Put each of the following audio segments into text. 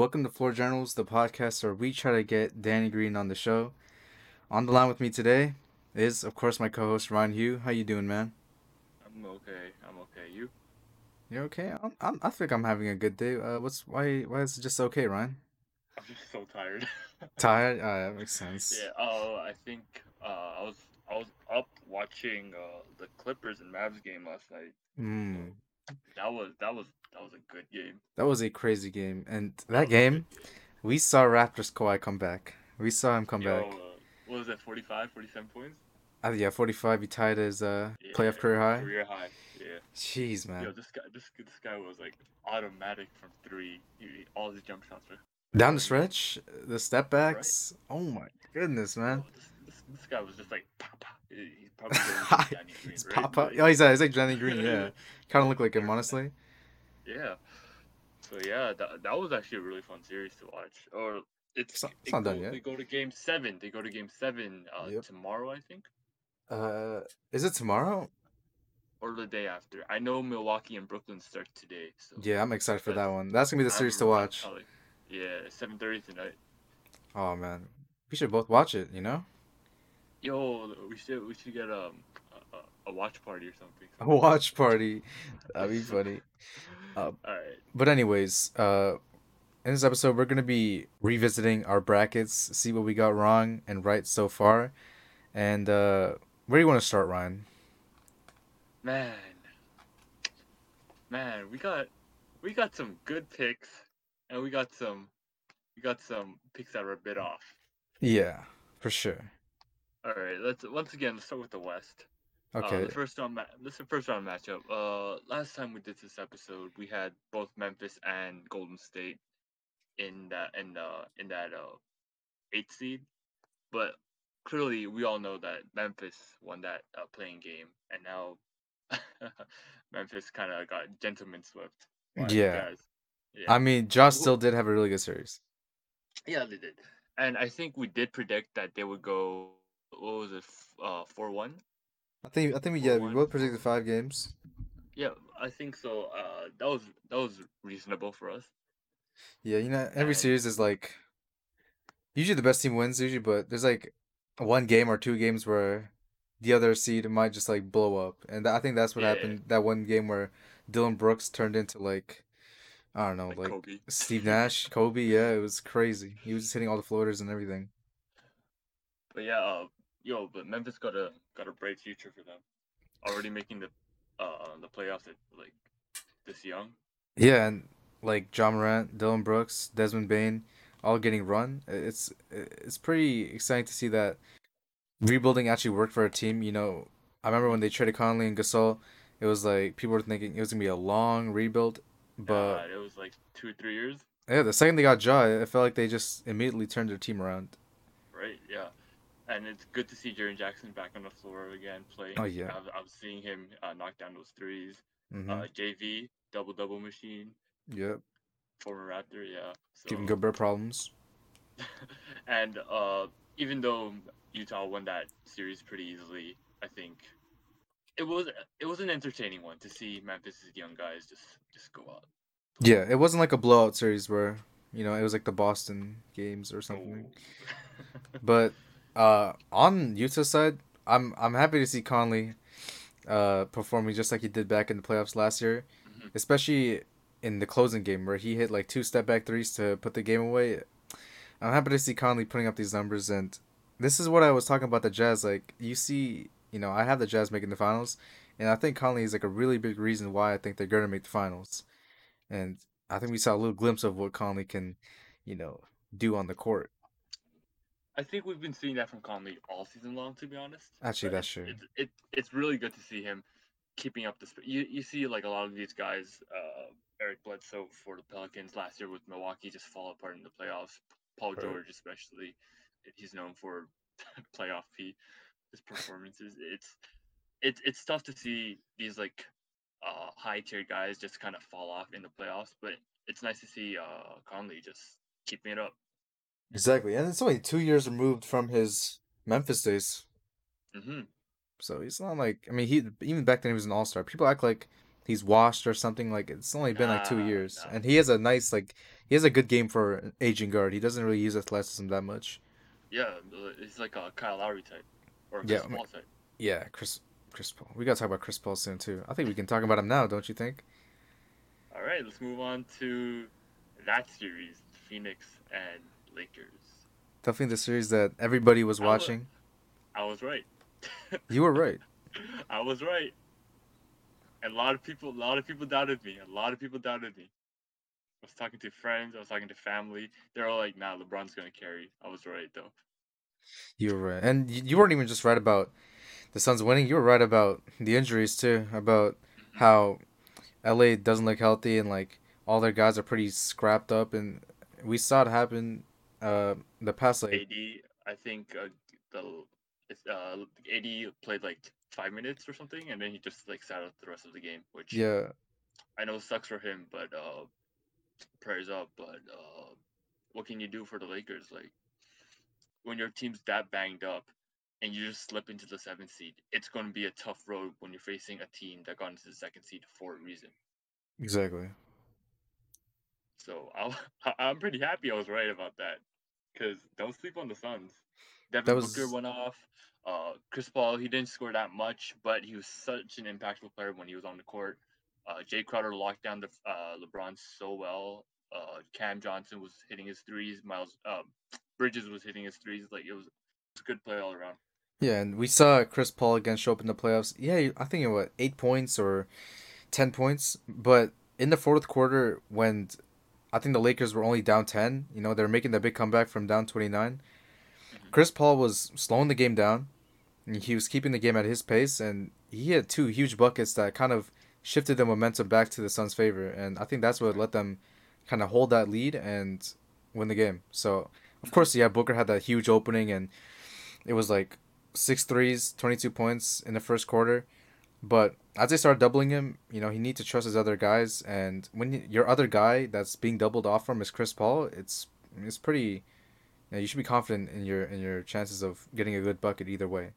Welcome to Floor Generals, the podcast where we try to get Danny Green on the show. On the line with me today is, of course, my co-host Ryan Hu. How you doing, man? I'm okay. I'm okay. You? You're okay. I'm, I'm, I think I'm having a good day. Uh, what's why? Why is it just okay, Ryan? I'm just so tired. Tired? Uh, that makes sense. yeah. Oh, I think uh, I was I was up watching uh, the Clippers and Mavs game last night. Mm, That was that was that was a good game. that was a crazy game, and That that game, we saw Raptors Kawhi come back. We saw him come Yo, back. uh, what was that? 45, 47 points. Uh, yeah, 45. He tied his uh playoff career high. Career high. Yeah. Jeez, man. Yo, this guy this this guy was like automatic from three. He, all his jump shots were. Down the stretch, the step backs. Oh my goodness, man. Yo, this, this this guy was just like pop pop. He's probably Danny Green, It's right? Papa. Like- Oh, he's, uh, he's like Johnny Green. Yeah, kind of look like him, honestly. Yeah. So yeah, that, that was actually a really fun series to watch. Or it's It's not- it's it not done yet. They go to game seven. They go to game seven uh, Yep. tomorrow, I think, Uh, is it tomorrow? or the day after. I know Milwaukee and Brooklyn start today. So Yeah, I'm excited for that one. That's gonna be the series to watch. excited. Yeah, seven thirty tonight. Oh man, we should both watch it. You know, Yo, we should we should get um a, watch party or something. a watch party. That'd be funny. Uh, All right. But anyways, uh, in this episode, we're gonna be revisiting our brackets, see what we got wrong and right so far, and uh, where do you want to start, Ryan? Man, man, we got we got some good picks, and we got some we got some picks that were a bit off. Yeah, for sure. All right, let's once again let's start with the West. Uh, Okay. the first round, ma- this is the first round matchup. Uh, last time we did this episode, we had both Memphis and Golden State in that in the in that uh eighth seed, but clearly we all know that Memphis won that uh, play-in game, and now Memphis kind of got gentleman swept. Yeah. Yeah. I mean, Josh still did have a really good series. Yeah, they did. And I think we did predict that they would go. What was it? Uh, four one. I think I think we yeah we both predicted five games. Yeah, I think so. Uh, that was that was reasonable for us. Yeah, you know every And- series is like usually the best team wins usually, but there's like one game or two games where the other seed might just like blow up, and I think that's what Yeah. happened that one game where Dillon Brooks turned into like I don't know Like, like Kobe. Steve Nash, Kobe. Yeah, it was crazy. He was just hitting all the floaters and everything. But yeah, uh, yo, but Memphis got a got a bright future for them. Already making the uh the playoffs at like this young. Yeah, and like Ja Morant, Dillon Brooks, Desmond Bane, all getting run. It's it's pretty exciting to see that rebuilding actually worked for a team. You know, I remember when they traded Conley and Gasol, it was like people were thinking it was gonna be a long rebuild, but it was like two or three years, yeah, the second they got Ja, it felt like they just immediately turned their team around. right? Yeah. And it's good to see Jaren Jackson back on the floor again playing. Oh, yeah. I was, I was seeing him uh, knock down those 3s hmm Uh, JV double double machine, yep, former Raptor, yeah. So, giving Gobert problems. and uh, even though Utah won that series pretty easily, I think it was it was an entertaining one to see Memphis's young guys just just go out. Yeah, it wasn't like a blowout series where you know it was like the Boston games or something. Oh. But uh, on Utah's side, I'm I'm happy to see Conley uh, performing just like he did back in the playoffs last year, Mhm. especially in the closing game where he hit like two step back threes to put the game away. I'm happy to see Conley putting up these numbers, and this is what I was talking about the Jazz. Like you see, you know, I have the Jazz making the finals, and I think Conley is like a really big reason why I think they're gonna make the finals, and I think we saw a little glimpse of what Conley can, you know, do on the court. I think we've been seeing that from Conley all season long, to be honest. Actually, But that's true. It's, it, it's really good to see him keeping up the. Sp- you you see like a lot of these guys, uh, Eric Bledsoe for the Pelicans last year with Milwaukee just fall apart in the playoffs. Paul Right. George especially, he's known for playoff P. His performances, it's it's it's tough to see these like uh, high tier guys just kind of fall off in the playoffs, but it's nice to see uh, Conley just keeping it up. Exactly, and it's only two years removed from his Memphis days, hmm so he's not like I mean he even back then he was an all star. People act like he's washed or something. Like it's only been like two years, nah. and he has a nice like he has a good game for an aging guard. He doesn't really use athleticism that much. Yeah, it's like a Kyle Lowry type or a Yeah, Chris Paul type. Yeah, Chris Chris Paul. We gotta talk about Chris Paul soon too. I think we can talk about him now, don't you think? All right, let's move on to that series, Phoenix and Lakers. Definitely the series that everybody was I wa- watching. I was right. You were right. I was right. And a lot of people, a lot of people doubted me. A lot of people doubted me. I was talking to friends. I was talking to family. They're all like, "Nah, LeBron's gonna carry." I was right though. You were right, and you you weren't even just right about the Suns winning. You were right about the injuries too. About mm-hmm. how LA doesn't look healthy and like all their guys are pretty scrapped up, and we saw it happen. Uh, the past like AD, I think uh, the uh, AD played like five minutes or something, and then he just like sat out the rest of the game, which yeah, I know sucks for him, but uh, prayers up. But uh, what can you do for the Lakers? Like when your team's that banged up and you just slip into the seventh seed, it's going to be a tough road when you're facing a team that got into the second seed for a reason. exactly. So I'll, I'm pretty happy I was right about that because don't sleep on the Suns. Devin That Booker was- went off. Uh, Chris Paul, he didn't score that much, but he was such an impactful player when he was on the court. Uh, Jae Crowder locked down the uh, LeBron so well. Uh, Cam Johnson was hitting his threes. Miles um, Bridges was hitting his threes. Like it was, it was a good play all around. Yeah, and we saw Chris Paul again show up in the playoffs. Yeah, I think it was eight points or ten points, but in the fourth quarter when I think the Lakers were only down ten, you know, they were making the big comeback from down twenty nine. Mm-hmm. Chris Paul was slowing the game down, and he was keeping the game at his pace, and he had two huge buckets that kind of shifted the momentum back to the Suns' favor, and I think that's what let them kind of hold that lead and win the game. So, of course, yeah, Booker had that huge opening, and it was like six threes, 22 points in the first quarter. But as they start doubling him, you know, he needs to trust his other guys. And when your other guy that's being doubled off from is Chris Paul, it's it's pretty. You, know, you should be confident in your in your chances of getting a good bucket either way.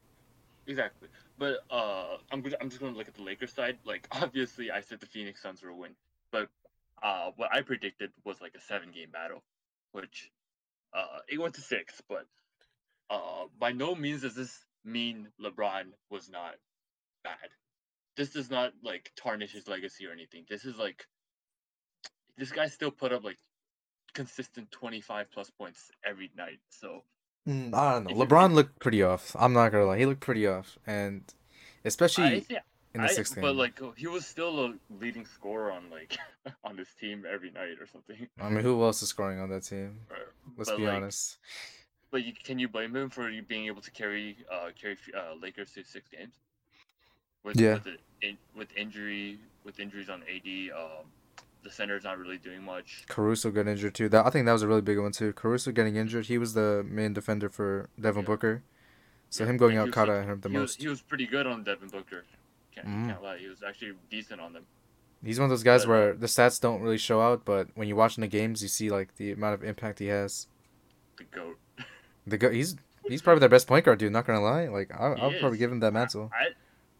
Exactly. But uh, I'm I'm just going to look at the Lakers side. Like obviously, I said the Phoenix Suns will win, but uh, what I predicted was like a seven game battle, which uh, it went to six. But uh, by no means does this mean LeBron was not bad. This does not like tarnish his legacy or anything. This is like this guy still put up like consistent 25 plus points every night. So Mm, I don't know. If you- LeBron looked pretty off. I'm not gonna lie, he looked pretty off, and especially think in the I, sixth game. but like he was still a leading scorer on like on this team every night or something. I mean, who else is scoring on that team? Or- Let's But, be like, honest. But you, can you blame him for you being able to carry uh carry uh, Lakers to six games? With, Yeah. With, the, in, with injury with injuries on AD, um, the center's not really doing much. Caruso got injured too. That I think that was a really big one too. Caruso getting injured. He was the main defender for Devin Yeah. Booker, so Yeah, him going and out was- kind of hurt the he was, most. he was pretty good on Devin Booker. Can't, Mm. can't lie, he was actually decent on them. He's one of those guys but- where the stats don't really show out, but when you watch in the games, you see like the amount of impact he has. The goat. The guy, he's he's probably their best point guard, dude. Not gonna lie, like I, I'll probably give him that mantle I, I,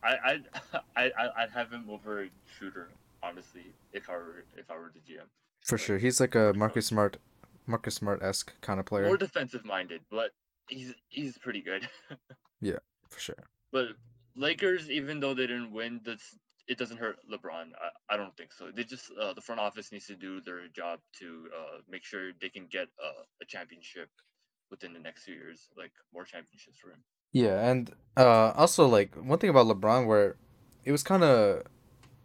I, I, I, I'd have him over Schröder, honestly, if I were if I were the GM. for sure. He's like a Marcus Smart, Marcus Smart esque kind of player More defensive minded, but he's he's pretty good. Yeah, for sure. but Lakers, even though they didn't win, that's it doesn't hurt LeBron. I, I don't think so. They just uh, the front office needs to do their job to uh, make sure they can get uh, a championship within the next few years, like more championships for him. Yeah, and uh, also like one thing about LeBron where it was kind of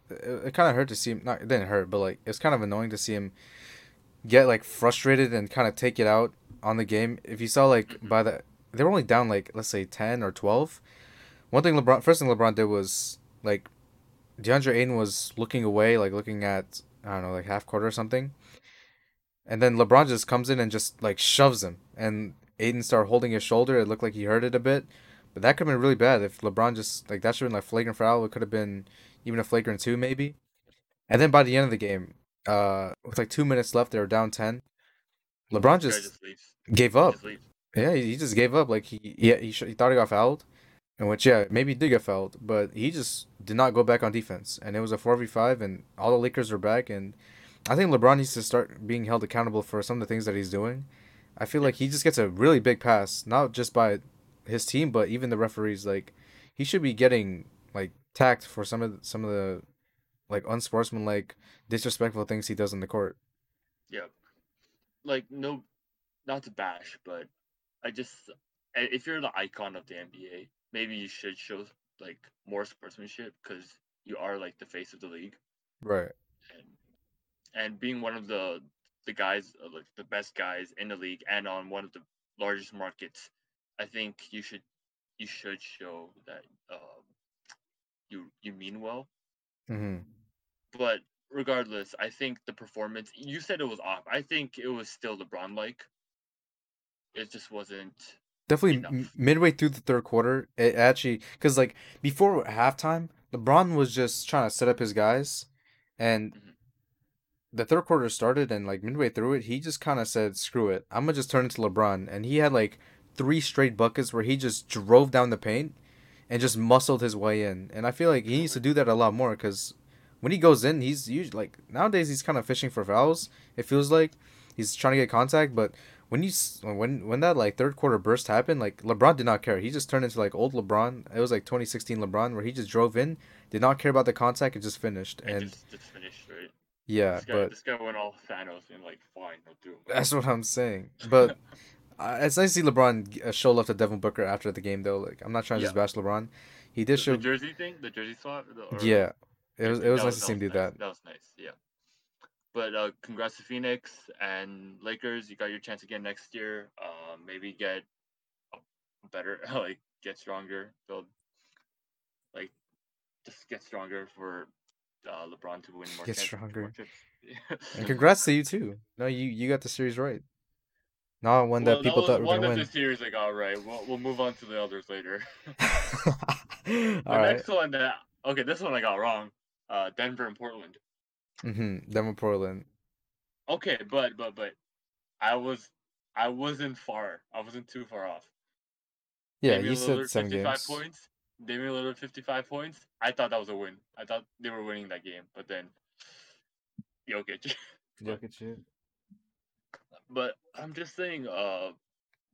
it, it kind of hurt to see him. Not it didn't hurt, but like it's kind of annoying to see him get like frustrated and kind of take it out on the game. If you saw like by the they were only down like let's say ten or twelve. One thing LeBron first thing LeBron did was like DeAndre Ayton was looking away, like looking at I don't know like half court or something. And then LeBron just comes in and just like shoves him, and Ayton started holding his shoulder. It looked like he hurt it a bit, but that could have been really bad if LeBron just like that should have been like flagrant foul. It could have been even a flagrant two maybe. And then by the end of the game, uh, with like two minutes left, they were down ten. LeBron guy just gave up. just. Yeah, he, he just gave up. Like he yeah he, he thought he got fouled, and which yeah maybe he did get fouled, but he just did not go back on defense, and it was a four v five, and all the Lakers were back, and I think LeBron needs to start being held accountable for some of the things that he's doing. I feel like he just gets a really big pass, not just by his team, but even the referees. Like he should be getting like tacked for some of the, some of the like unsportsmanlike, disrespectful things he does on the court. Yeah, like no, not to bash, but I just if you're the icon of the NBA, maybe you should show like more sportsmanship because you are like the face of the league. Right. And and being one of the the guys uh, like the best guys in the league and on one of the largest markets, I think you should you should show that um, you you mean well. Mm-hmm. But regardless, I think the performance you said it was off. I think it was still LeBron like. It just wasn't definitely midway through the third quarter. It actually because like before halftime, LeBron was just trying to set up his guys, and mm-hmm. The third quarter started, and like midway through it, he just kind of said, "Screw it, I'm gonna just turn into LeBron," and he had like three straight buckets where he just drove down the paint and just muscled his way in, and I feel like he needs to do that a lot more because when he goes in, he's usually like nowadays he's kind of fishing for fouls. It feels like he's trying to get contact, but when you when when that like third quarter burst happened, like LeBron did not care. He just turned into like old LeBron. It was like 2016 LeBron where he just drove in, did not care about the contact, and just finished. And, and just, just, finished right. Yeah, this guy, but this guy went all Thanos and like, fine, I'll do. It. That's what I'm saying. But uh, it's nice to see LeBron uh, show love to Devin Booker after the game though. Like I'm not trying to yeah. just bash LeBron. He did the, show the jersey thing, the jersey swap. Or... Yeah, it was it was nice was, to see him do nice. that. That was nice. Yeah. But uh, congrats to Phoenix and Lakers. You got your chance again next year. Um, maybe get better, like get stronger, build, like just get stronger for uh, LeBron to win more. Get stronger. More and congrats to you too. No, you you got the series right. Not one that people that thought were gonna of win. the series I got right. We'll we'll move on to the others later. the All next right. one that okay, this one I got wrong. Uh, Denver and Portland. Mm-hmm. Denver, Portland. Okay, but but but I was I wasn't far. I wasn't too far off. Yeah, Damian you said some 55 games. points. Damian Lillard 55 points. I thought that was a win. I thought they were winning that game, but then Jokic. Jokic. But I'm just saying, uh,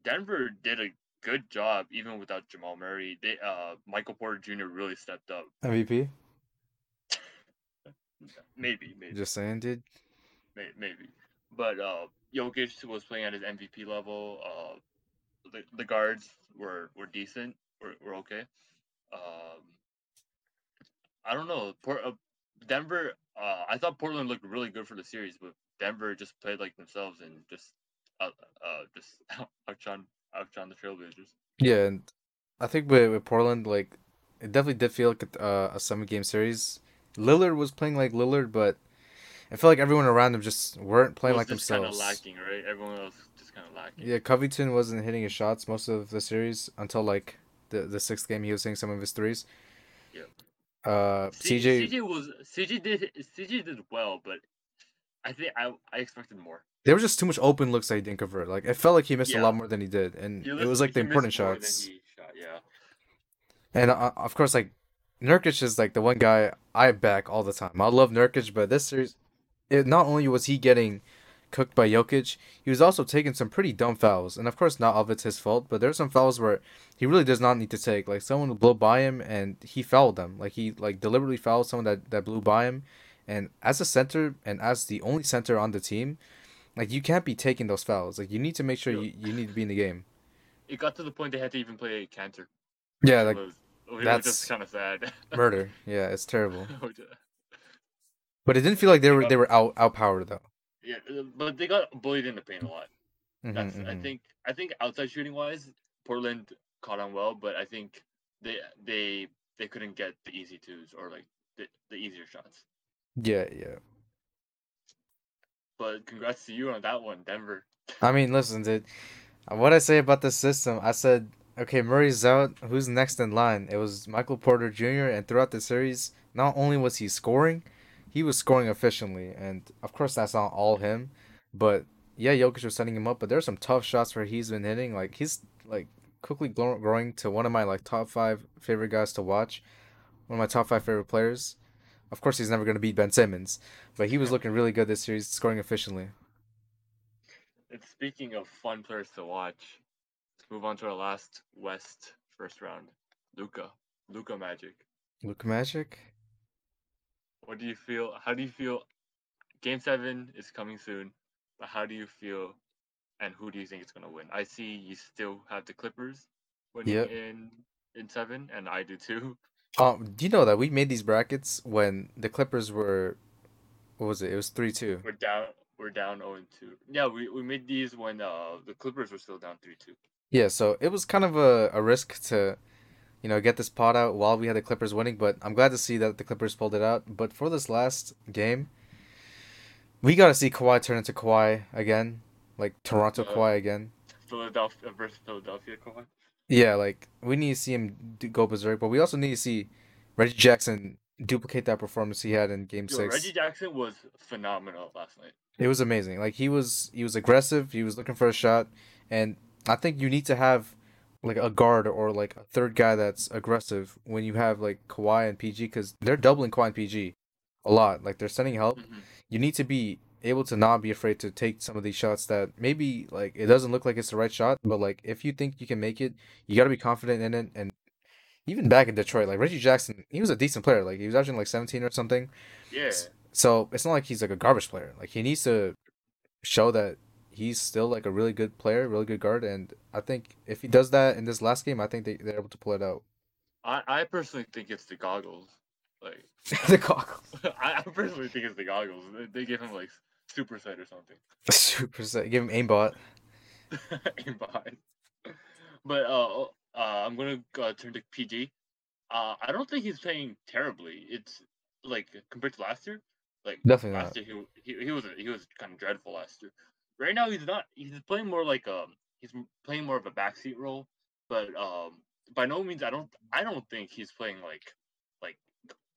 Denver did a good job even without Jamal Murray. They uh Michael Porter Jr. really stepped up. MVP. maybe, maybe. Just saying, dude. Maybe, but uh, Jokic was playing at his MVP level. Uh, the, the guards were were decent. Were, were okay. Um, I don't know. Port, uh, Denver. Uh, I thought Portland looked really good for the series, but Denver just played like themselves and just uh, uh just outshone outshone the Trailblazers. Yeah, and I think with, with Portland, like it definitely did feel like a, uh, a seven game series. Lillard was playing like Lillard, but I feel like everyone around him just weren't playing like themselves. Kind of lacking, right? Everyone else just kind of lacking. Yeah, Covington wasn't hitting his shots most of the series until like the the sixth game. He was hitting some of his threes. Yeah. Uh, C- CJ. CJ was CJ did CJ did well, but I think I I expected more. There was just too much open looks that he didn't convert. Like it felt like he missed yeah. a lot more than he did, and it was like the important shots. Shot, yeah. And uh, of course, like Nurkic is like the one guy I back all the time. I love Nurkic, but this series, it not only was he getting cooked by Jokic, he was also taking some pretty dumb fouls. And of course, not all of it's his fault, but there's some fouls where he really does not need to take. Like someone blow by him and he fouled them. Like he like deliberately fouled someone that, that blew by him. And as a center and as the only center on the team, like you can't be taking those fouls. Like you need to make sure you, you need to be in the game. It got to the point they had to even play a Kanter. Yeah, like that's just kind of sad. murder. Yeah, it's terrible. Oh, but it didn't feel like they were they were out outpowered though. Yeah, uh, but they got bullied in the paint a lot. Mm-hmm, That's mm-hmm. I think I think outside shooting wise, Portland caught on well, but I think they they they couldn't get the easy twos or like the, the easier shots. Yeah, yeah. But congrats to you on that one, Denver. I mean, listen, dude. What I say about the system, I said, okay, Murray's out. Who's next in line? It was Michael Porter Jr. And throughout the series, not only was he scoring, he was scoring efficiently, and of course that's not all him, but yeah, Jokic was setting him up. But there's some tough shots where he's been hitting. Like he's like quickly growing to one of my like top five favorite guys to watch, one of my top five favorite players. Of course, he's never going to beat Ben Simmons, but he was looking really good this series, scoring efficiently. And speaking of fun players to watch, let's move on to our last West first round. Luka, Luka Magic. Luka Magic. What do you feel? How do you feel? Game seven is coming soon, but how do you feel? And who do you think is gonna win? I see you still have the Clippers winning Yep. in in seven, and I do too. Um, do you know that we made these brackets when the Clippers were, what was it? It was three two. We're down. We're down 0 and 2. Yeah, we, we made these when uh the Clippers were still down 3 2. Yeah, so it was kind of a, a risk to, you know, get this pot out while we had the Clippers winning, but I'm glad to see that the Clippers pulled it out. But for this last game, we got to see Kawhi turn into Kawhi again, like Toronto Uh, Kawhi again. Philadelphia versus Philadelphia, Kawhi. Yeah, like we need to see him go berserk, but we also need to see Reggie Jackson duplicate that performance he had in Game Yo, Six. Reggie Jackson was phenomenal last night. It was amazing. Like he was he was aggressive, he was looking for a shot, and I think you need to have like a guard or like a third guy that's aggressive when you have like Kawhi and PG because they're doubling Kawhi and PG a lot. Like they're sending help. Mhm. You need to be able to not be afraid to take some of these shots that maybe like it doesn't look like it's the right shot, but like if you think you can make it, you got to be confident in it. And even back in Detroit, like Reggie Jackson, he was a decent player. Like he was averaging like 17 or something. Yeah. So it's not like he's like a garbage player. Like he needs to show that he's still like a really good player, really good guard. And I think if he does that in this last game, I think they, they're able to pull it out. I, I personally think it's the goggles. Like the goggles. I, I personally think it's the goggles. They, they give him like super sight or something. Super sight. Give him aimbot. Aimbot. But uh, uh, I'm gonna uh, turn to PG. Uh, I don't think he's playing terribly. It's like compared to last year. Like Definitely last not. year, he, he he was he was kind of dreadful last year. Right now, he's not. He's playing more like um he's playing more of a backseat role. But um by no means I don't I don't think he's playing like like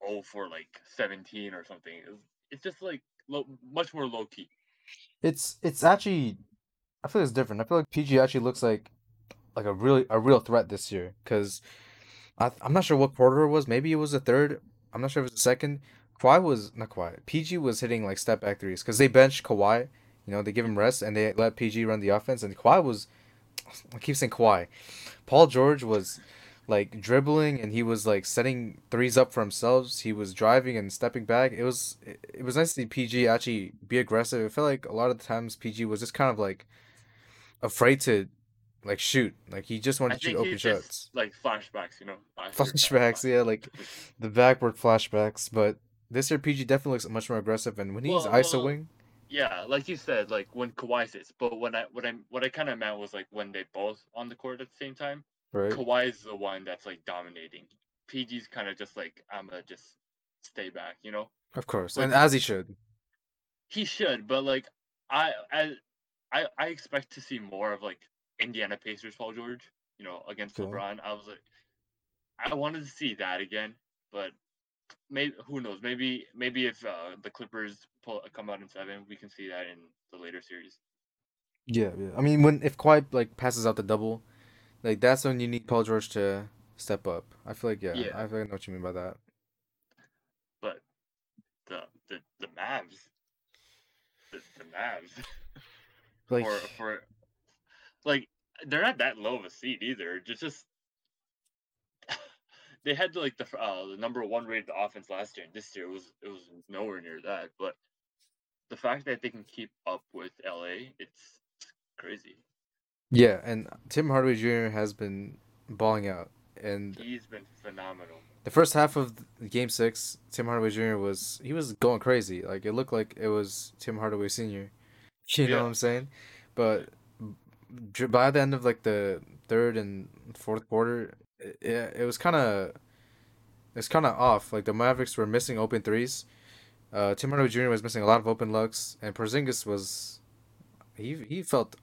oh for like 17 or something. It's, it's just like low, much more low key. It's it's actually I feel it's different. I feel like PG actually looks like like a really a real threat this year because I I'm not sure what quarter it was. Maybe it was the third. I'm not sure if it was the second. Kawhi was not Kawhi. PG was hitting like step back threes because they benched Kawhi. You know they give him rest and they let PG run the offense. And Kawhi was I keep saying Kawhi. Paul George was like dribbling and he was like setting threes up for himself. He was driving and stepping back. It was it, it was nice to see PG actually be aggressive. I felt like a lot of the times PG was just kind of like afraid to like shoot. Like he just I wanted to shoot open shots. like flashbacks, you know. Flashbacks, yeah, like the backward flashbacks. But this year PG definitely looks much more aggressive and when he's Well, ISOing, Yeah, like you said, like when Kawhi sits. But when I what I what I kind of meant was like when they both on the court at the same time. right? Kawhi is the one that's like dominating. PG's kind of just like I'm gonna just stay back, you know. Of course. like- And as he should. He should, but like I I I, I expect to see more of like Indiana Pacers Paul George, you know, against Okay. LeBron. I was like, I wanted to see that again, but maybe who knows? Maybe maybe if uh, the Clippers pull come out in seven, we can see that in the later series. Yeah, yeah. I mean, when if Kawhi like passes out the double, like that's when you need Paul George to step up. I feel like yeah, Yeah. I feel like I know what you mean by that. But the the the Mavs, the, the Mavs. Like for for like they're not that low of a seed either. Just just they had like the uh, the number one rated offense last year, and this year it was it was nowhere near that. But the fact that they can keep up with LA, it's crazy. yeah, and Tim Hardaway Jr. has been balling out, and He's been phenomenal. the first half of game six, Tim Hardaway Jr. was he was going crazy. Like it looked like it was Tim Hardaway Senior. You know what I'm saying? But by the end of like the third and fourth quarter, it, it was kind of it's kind of off. Like the Mavericks were missing open threes. Uh, Tim Hardaway Jr. was missing a lot of open looks, and Porzingis was he he felt.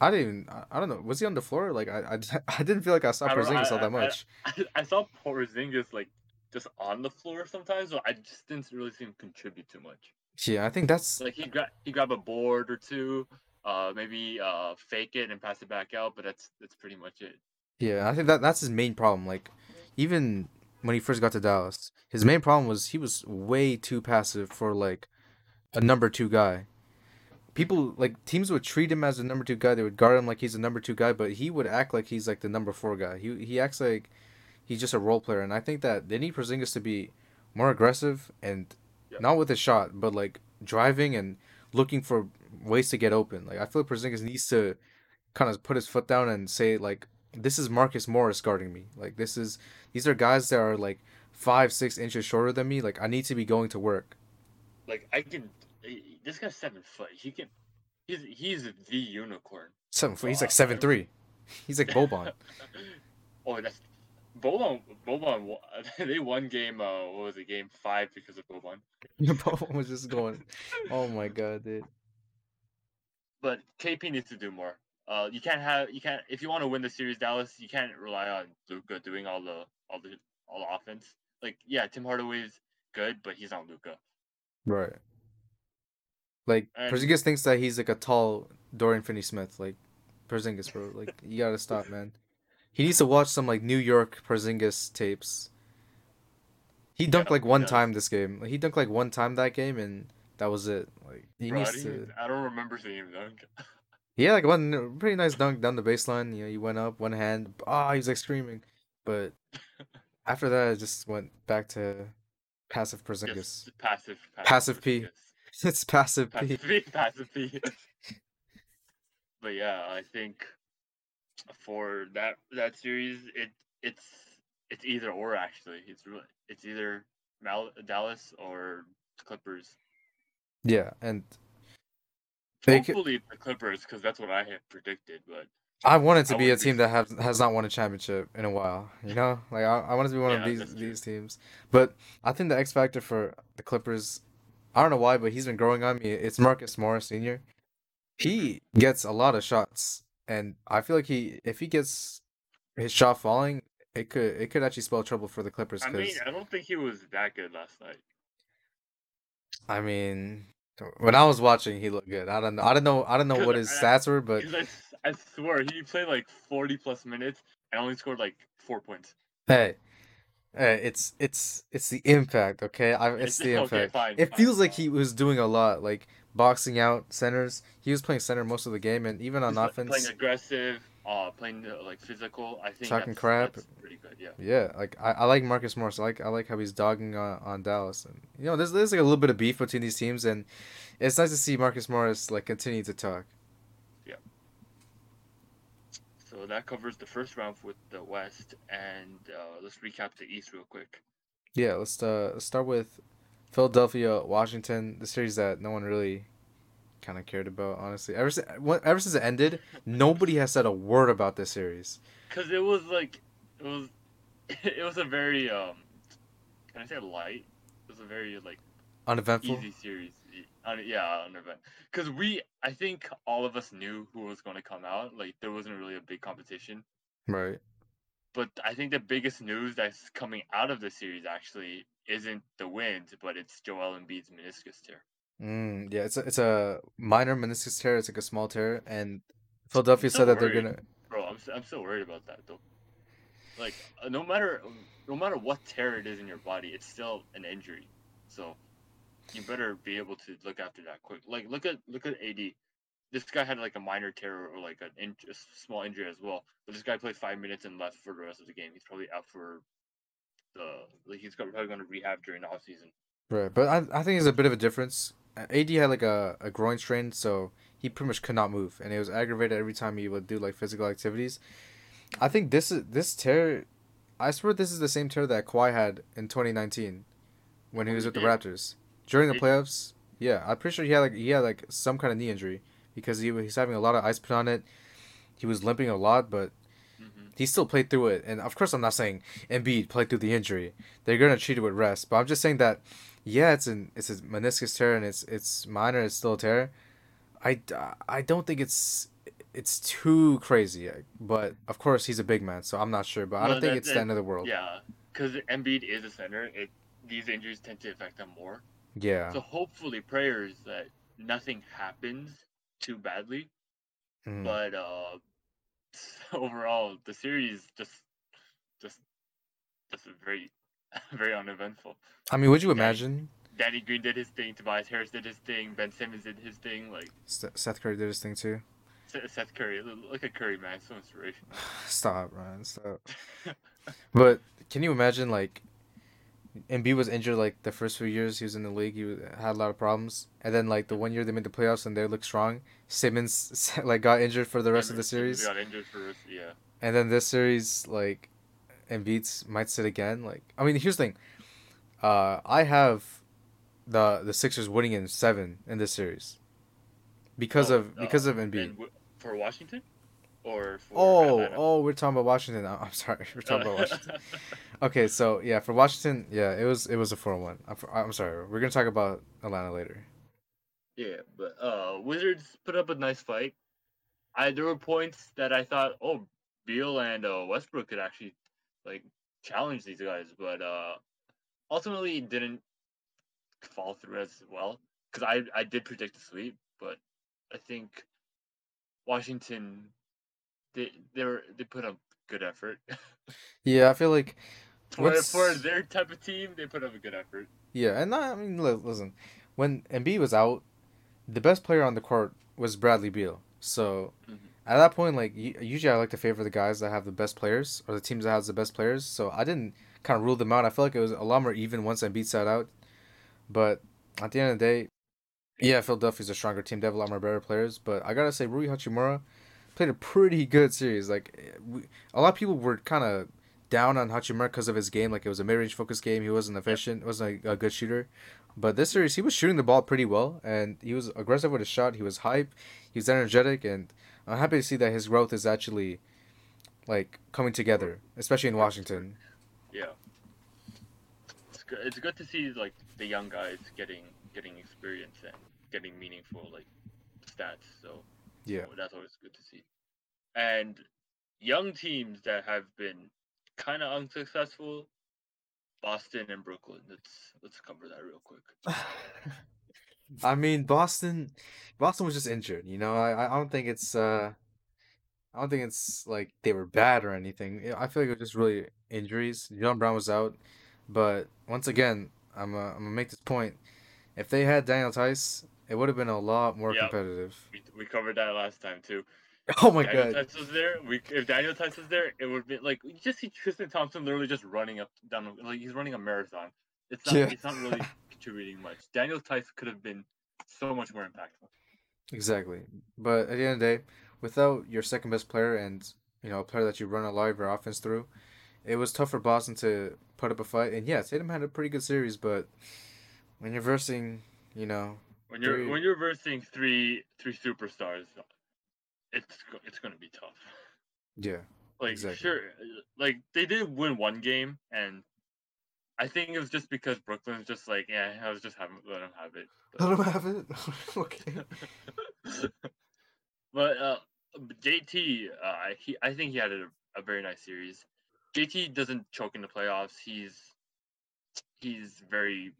I didn't even. I- don't know. Was he on the floor? Like I, I, I didn't feel like I saw I Porzingis I- all that much. I, I saw Porzingis like just on the floor sometimes, but I just didn't really see him contribute too much. Yeah, I think that's Like he grab he grab a board or two, uh maybe uh fake it and pass it back out, but that's that's pretty much it. Yeah, I think that that's his main problem. Like, even when he first got to Dallas, his main problem was he was way too passive for like a number two guy. People like teams would treat him as a number two guy. They would guard him like he's a number two guy, but he would act like he's like the number four guy. He he acts like he's just a role player, and I think that they need Porzingis to be more aggressive and Yeah. not with his shot, but like driving and looking for ways to get open. Like I feel like Porzingis needs to kind of put his foot down and say like this is Marcus Morris guarding me. Like this is these are guys that are like five six inches shorter than me. Like I need to be going to work. Like I can. This guy's seven foot. He can. He's he's the unicorn. Seven foot. He's like seven three. He's like Boban. oh, that's Boban. Boban. They won game. Uh, what was it? Game five because of Boban. Boban was just going. Oh my god, dude. But KP needs to do more. Uh, you can't have you can't if you want to win the series, Dallas. You can't rely on Luka doing all the all the all the offense. Like yeah, Tim Hardaway's good, but he's not Luka. Right. Like And- Porzingis thinks that he's like a tall Dorian Finney-Smith. Like Porzingis, bro. Like you gotta stop, man. He needs to watch some like New York Porzingis tapes. He dunked Yeah, like one does. time this game. Like, he dunked like one time that game, and that was it. Like he Bro, I, needs didn't to. I don't remember seeing him dunk. Had like one pretty nice dunk down the baseline. You know, he went up one hand. Ah, he was like screaming, but after that, it just went back to passive Porzingis. Just passive. Passive P. It's passive P. Passive P. Passive P. but yeah, I think for that that series, it it's it's either or actually. It's really it's either Mal- Dallas or Clippers. Yeah, and they could, Hopefully it's the Clippers because that's what I had predicted. But I want it to I be a wouldn't be team that has has not won a championship in a while. You know, like I, I want it to be one of these these teams. But I think the X factor for the Clippers, I don't know why, but he's been growing on me. It's Marcus Morris Senior. He mm-hmm. gets a lot of shots, and I feel like he if he gets his shot falling, it could it could actually spell trouble for the Clippers. I mean, I don't think he was that good last night. I mean, when I was watching, he looked good. I don't know. I don't know. I don't know what his I- stats were, but I, I swear he played like forty plus minutes and only scored like four points. Hey, hey, it's it's it's the impact, okay? I it's the Okay, impact. fine, It fine, feels like he was doing a lot, like boxing out centers. He was playing center most of the game, and even on He's, offense, playing aggressive, uh, playing uh, like physical. I think Talking that's, crap. That's pretty good. Yeah. yeah, like I, I like Marcus Morris. I like I like how he's dogging on, on Dallas, and you know, there's there's like a little bit of beef between these teams, and it's nice to see Marcus Morris like continue to talk. Yeah. So that covers the first round with the West, and uh, let's recap the East real quick. Yeah, let's uh let's start with Philadelphia, Washington, the series that no one really kind of cared about, honestly. Ever since ever since it ended, nobody has said a word about this series. Cause it was like it was it was a very um can I say light? It was a very like Uneventful. easy series. Yeah, uneventful. Because we, I think all of us knew who was going to come out. Like there wasn't really a big competition. Right. But I think the biggest news that's coming out of the series actually isn't the wins, but it's Joel Embiid's meniscus tear. Mm, yeah, it's a, it's a minor meniscus tear. It's like a small tear, and Philadelphia said that they're gonna. Bro, I'm, I'm so worried about that though. Like uh, no matter no matter what tear it is in your body, it's still an injury. So you better be able to look after that quick. Like look at look at AD. This guy had like a minor tear or like an in, a small injury as well. But this guy played five minutes and left for the rest of the game. He's probably out for the like he's probably going to rehab during the off season. Right, but I I think there's a bit of a difference. AD had like a, a groin strain, so he pretty much could not move, and it was aggravated every time he would do like physical activities. I think this is this tear. I swear this is the same tear that Kawhi had in 2019, when he Oh, was with the? Raptors during the playoffs. Yeah, I'm pretty sure he had like he had like some kind of knee injury because he was he's having a lot of ice put on it. He was limping a lot, but hmm he still played through it. And of course, I'm not saying Embiid played through the injury. They're gonna treat it with rest. But I'm just saying that, yeah, it's an it's a meniscus tear and it's it's minor. It's still a tear. I, I don't think it's it's too crazy. But of course, he's a big man, so I'm not sure. But I don't think that- it's the end of the world. Yeah, because Embiid is a center. It these injuries tend to affect him more. Yeah. So hopefully, prayers that nothing happens too badly. Mhm. But uh, overall, the series just, just, just very, very uneventful. I mean, would you imagine Danny Green did his thing, Tobias Harris did his thing, Ben Simmons did his thing, like Seth Curry did his thing too? Seth Curry. Look at Curry, man, so inspirational. Stop, Ryan. Stop. But can you imagine like Embiid was injured like the first few years he was in the league. He had a lot of problems, and then like the one year they made the playoffs and they looked strong. Simmons like got injured for the rest of the series, got injured for yeah. and then this series like Embiid might sit again. Like I mean, here's the thing. Uh, I have the the Sixers winning in seven in this series because Oh, of because uh, of Embiid. And w- for Washington, or for Oh, Atlanta? oh, we're talking about Washington. I'm I'm sorry, we're talking about Washington. Okay, so yeah, for Washington, yeah, it was it was a four one. I'm, I'm sorry, we're gonna talk about Atlanta later. Yeah, but uh, Wizards put up a nice fight. I there were points that I thought, oh, Beal and uh, Westbrook could actually like challenge these guys, but uh, ultimately it didn't fall through as well. Because I I did predict a sweep, but I think Washington they they were they put up good effort Yeah, I feel like for for their type of team. They put up a good effort. yeah, and I, I mean, listen, when Embiid was out, the best player on the court was Bradley Beal. So Mhm. At that point, like usually I like to favor the guys that have the best players or the teams that has the best players. So I didn't kind of rule them out. I feel like it was a lot more even once Embiid sat out. But at the end of the day, yeah, Philadelphia's a stronger team. They have a lot more better players. But I gotta say, Rui Hachimura played a pretty good series. Like we, a lot of people were kind of down on Hachimura because of his game. Like it was a mid-range focused game. He wasn't efficient. He wasn't a, a good shooter. But this series, he was shooting the ball pretty well, and he was aggressive with his shot. He was hype. He was energetic, and I'm happy to see that his growth is actually like coming together, especially in Washington. Yeah. It's good. It's good to see like the young guys getting getting experience and getting meaningful like stats. So Yeah. that's always good to see. And young teams that have been kind of unsuccessful, Boston and Brooklyn. Let's let's cover that real quick. I mean, Boston, Boston was just injured. You know, I I don't think it's uh, I don't think it's like they were bad or anything. I feel like it was just really injuries. John Brown was out, but once again, I'm uh, I'm gonna make this point. If they had Daniel Theis, it would have been a lot more Yep. competitive. We, we covered that last time too. Oh my Daniel god. Theis was there. We if Daniel Theis was there, it would be like you just see Tristan Thompson literally just running up down like he's running a marathon. It's not Yeah. it's not really contributing much. Daniel Theis could have been so much more impactful. Exactly. But at the end of the day, without your second best player and you know a player that you run a lot of your offense through, it was tough for Boston to put up a fight. And yeah, Tatum had a pretty good series, but when you're versing, you know, When you're Three- when you're versing three three superstars, it's it's gonna be tough. yeah, Like Exactly. sure, like they did win one game, and I think it was just because Brooklyn's just like, yeah, I was just having let them have it. But- let him have it. okay. but uh, JT, uh, he I think he had a, a very nice series. JT doesn't choke in the playoffs. He's he's very,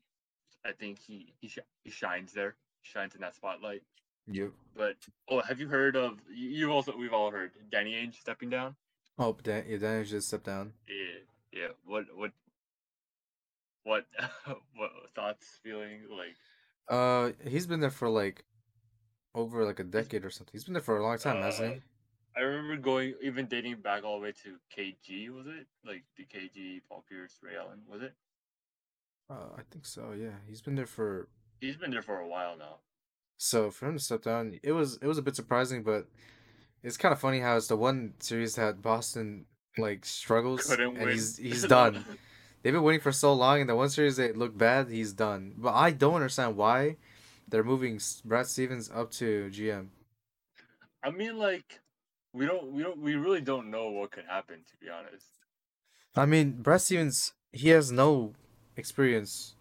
I think he he, sh- he shines there. Shines in that spotlight. Yep. But oh, have you heard of? you- also we've all heard Danny Ainge stepping down. Oh, Dan, yeah, Daniel just stepped down. Yeah, yeah. What what what what thoughts, feeling like? Uh, he's been there for like over like a decade or something. He's been there for a long time, hasn't Uh, he? I remember going even dating back all the way to KG. Was it like the KG Paul Pierce, Ray Allen? Was it? Uh, I think so. Yeah, he's been there for He's been there for a while now. So for him to step down, it was it was a bit surprising, but it's kind of funny how it's the one series that Boston like struggles Couldn't and win. he's he's done. They've been waiting for so long, and the one series they look bad, he's done. But I don't understand why they're moving Brad Stevens up to GM. I mean, like we don't we don't we really don't know what could happen to be honest. I mean, Brad Stevens, he has no experience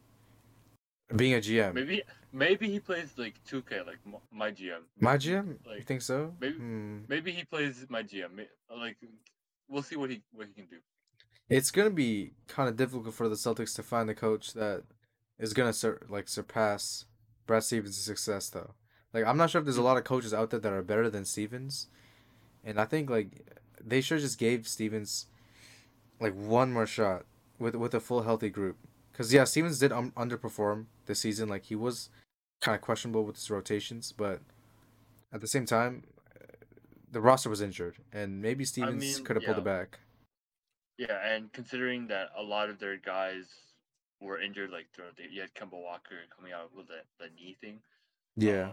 being a GM. Maybe maybe he plays like 2K like my GM. My GM, you think so? maybe- Hmm. Maybe he plays my GM. Like we'll see what he what he can do. It's gonna be kind of difficult for the Celtics to find a coach that is gonna sur- like surpass Brad Stevens' success, though. Like, I'm not sure if there's a lot of coaches out there that are better than Stevens, and I think like they should just gave Stevens like one more shot with with a full healthy group. Cause yeah, Stevens did um, underperform this season. Like he was kind of questionable with his rotations, but at the same time, the roster was injured, and maybe Stevens mean, could have pulled it back. Yeah, and considering that a lot of their guys were injured, like throughout the, you had Kemba Walker coming out with the, the knee thing. Yeah,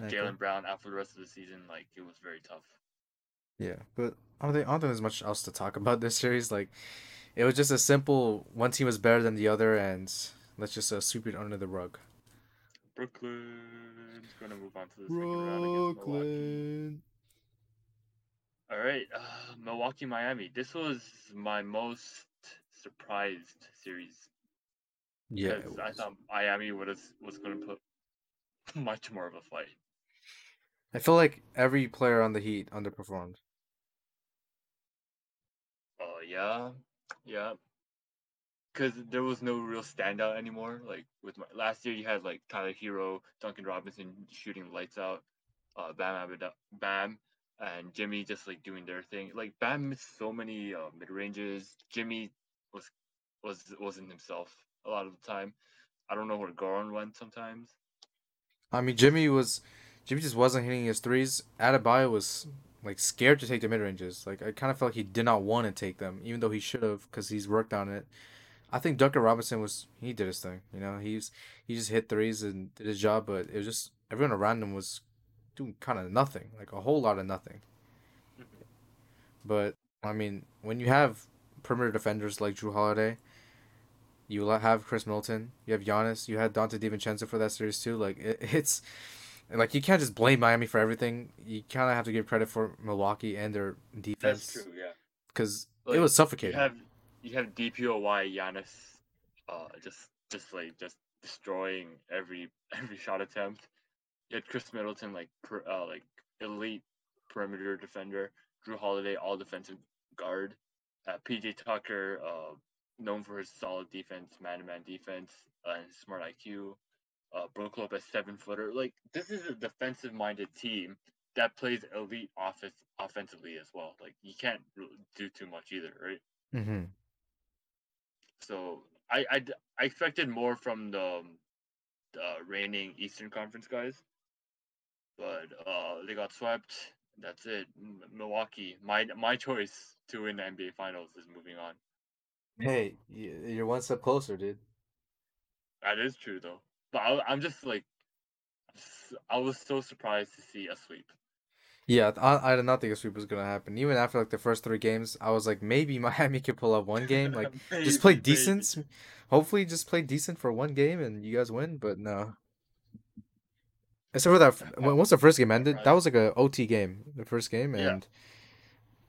Uh, okay. Jaylen Brown out for the rest of the season, like it was very tough. Yeah, but I don't think I don't think there's much else to talk about this series. Like, it was just a simple one team was better than the other, and let's just uh, sweep it under the rug. Brooklyn's going to move on to the second round against Milwaukee. All right, uh, Milwaukee, Miami. This was my most surprised series Yeah, it because I thought Miami would have was going to put much more of a fight. I feel like every player on the Heat underperformed. Oh yeah, yeah. Because there was no real standout anymore. Like with my, last year, you had like Tyler Herro, Duncan Robinson shooting lights out, uh, Bam Abida- Bam, and Jimmy just like doing their thing. Like Bam missed so many uh, mid ranges. Jimmy was was wasn't himself a lot of the time. I don't know where Goran went sometimes. I mean, Jimmy was, Jimmy just wasn't hitting his threes. Adebayo was like scared to take the mid ranges. Like I kind of felt like he did not want to take them, even though he should have, because he's worked on it. I think Duncan Robinson was he did his thing. You know, he's he just hit threes and did his job, but it was just everyone around him was doing kind of nothing, like a whole lot of nothing. But I mean, when you have perimeter defenders like Jrue Holiday, you have Chris Milton, you have Giannis, you had Donte DiVincenzo for that series too. Like it, it's like you can't just blame Miami for everything. You kind of have to give credit for Milwaukee and their defense. That's true. Yeah. because it Like, was You suffocating. have you have DPOY Giannis, uh, just just like just destroying every every shot attempt. You had Khris Middleton like per, uh, like elite perimeter defender. Jrue Holiday all defensive guard. Uh, PJ Tucker, uh, known for his solid defense, man to man defense, uh, and smart IQ. Uh, Brook Lopez seven footer. Like this is a defensive minded team that plays elite offense offensively as well. Like you can't do too much either, right? Mm-hmm. So I, I I expected more from the, um, the reigning Eastern Conference guys, but uh, they got swept. That's it. M- Milwaukee, my my choice to win the NBA Finals is moving on. Hey, you're one step closer, dude. That is true though. But I, I'm just like, I was so surprised to see a sweep. Yeah, I, I did not think a sweep was gonna happen. Even after like the first three games, I was like, maybe Miami could pull up one game. Like, just play Maybe, maybe. decent. Hopefully, just play decent for one game and you guys win. But no. Except for that, once the first game ended, that was like a OT game, the first game, Yeah. and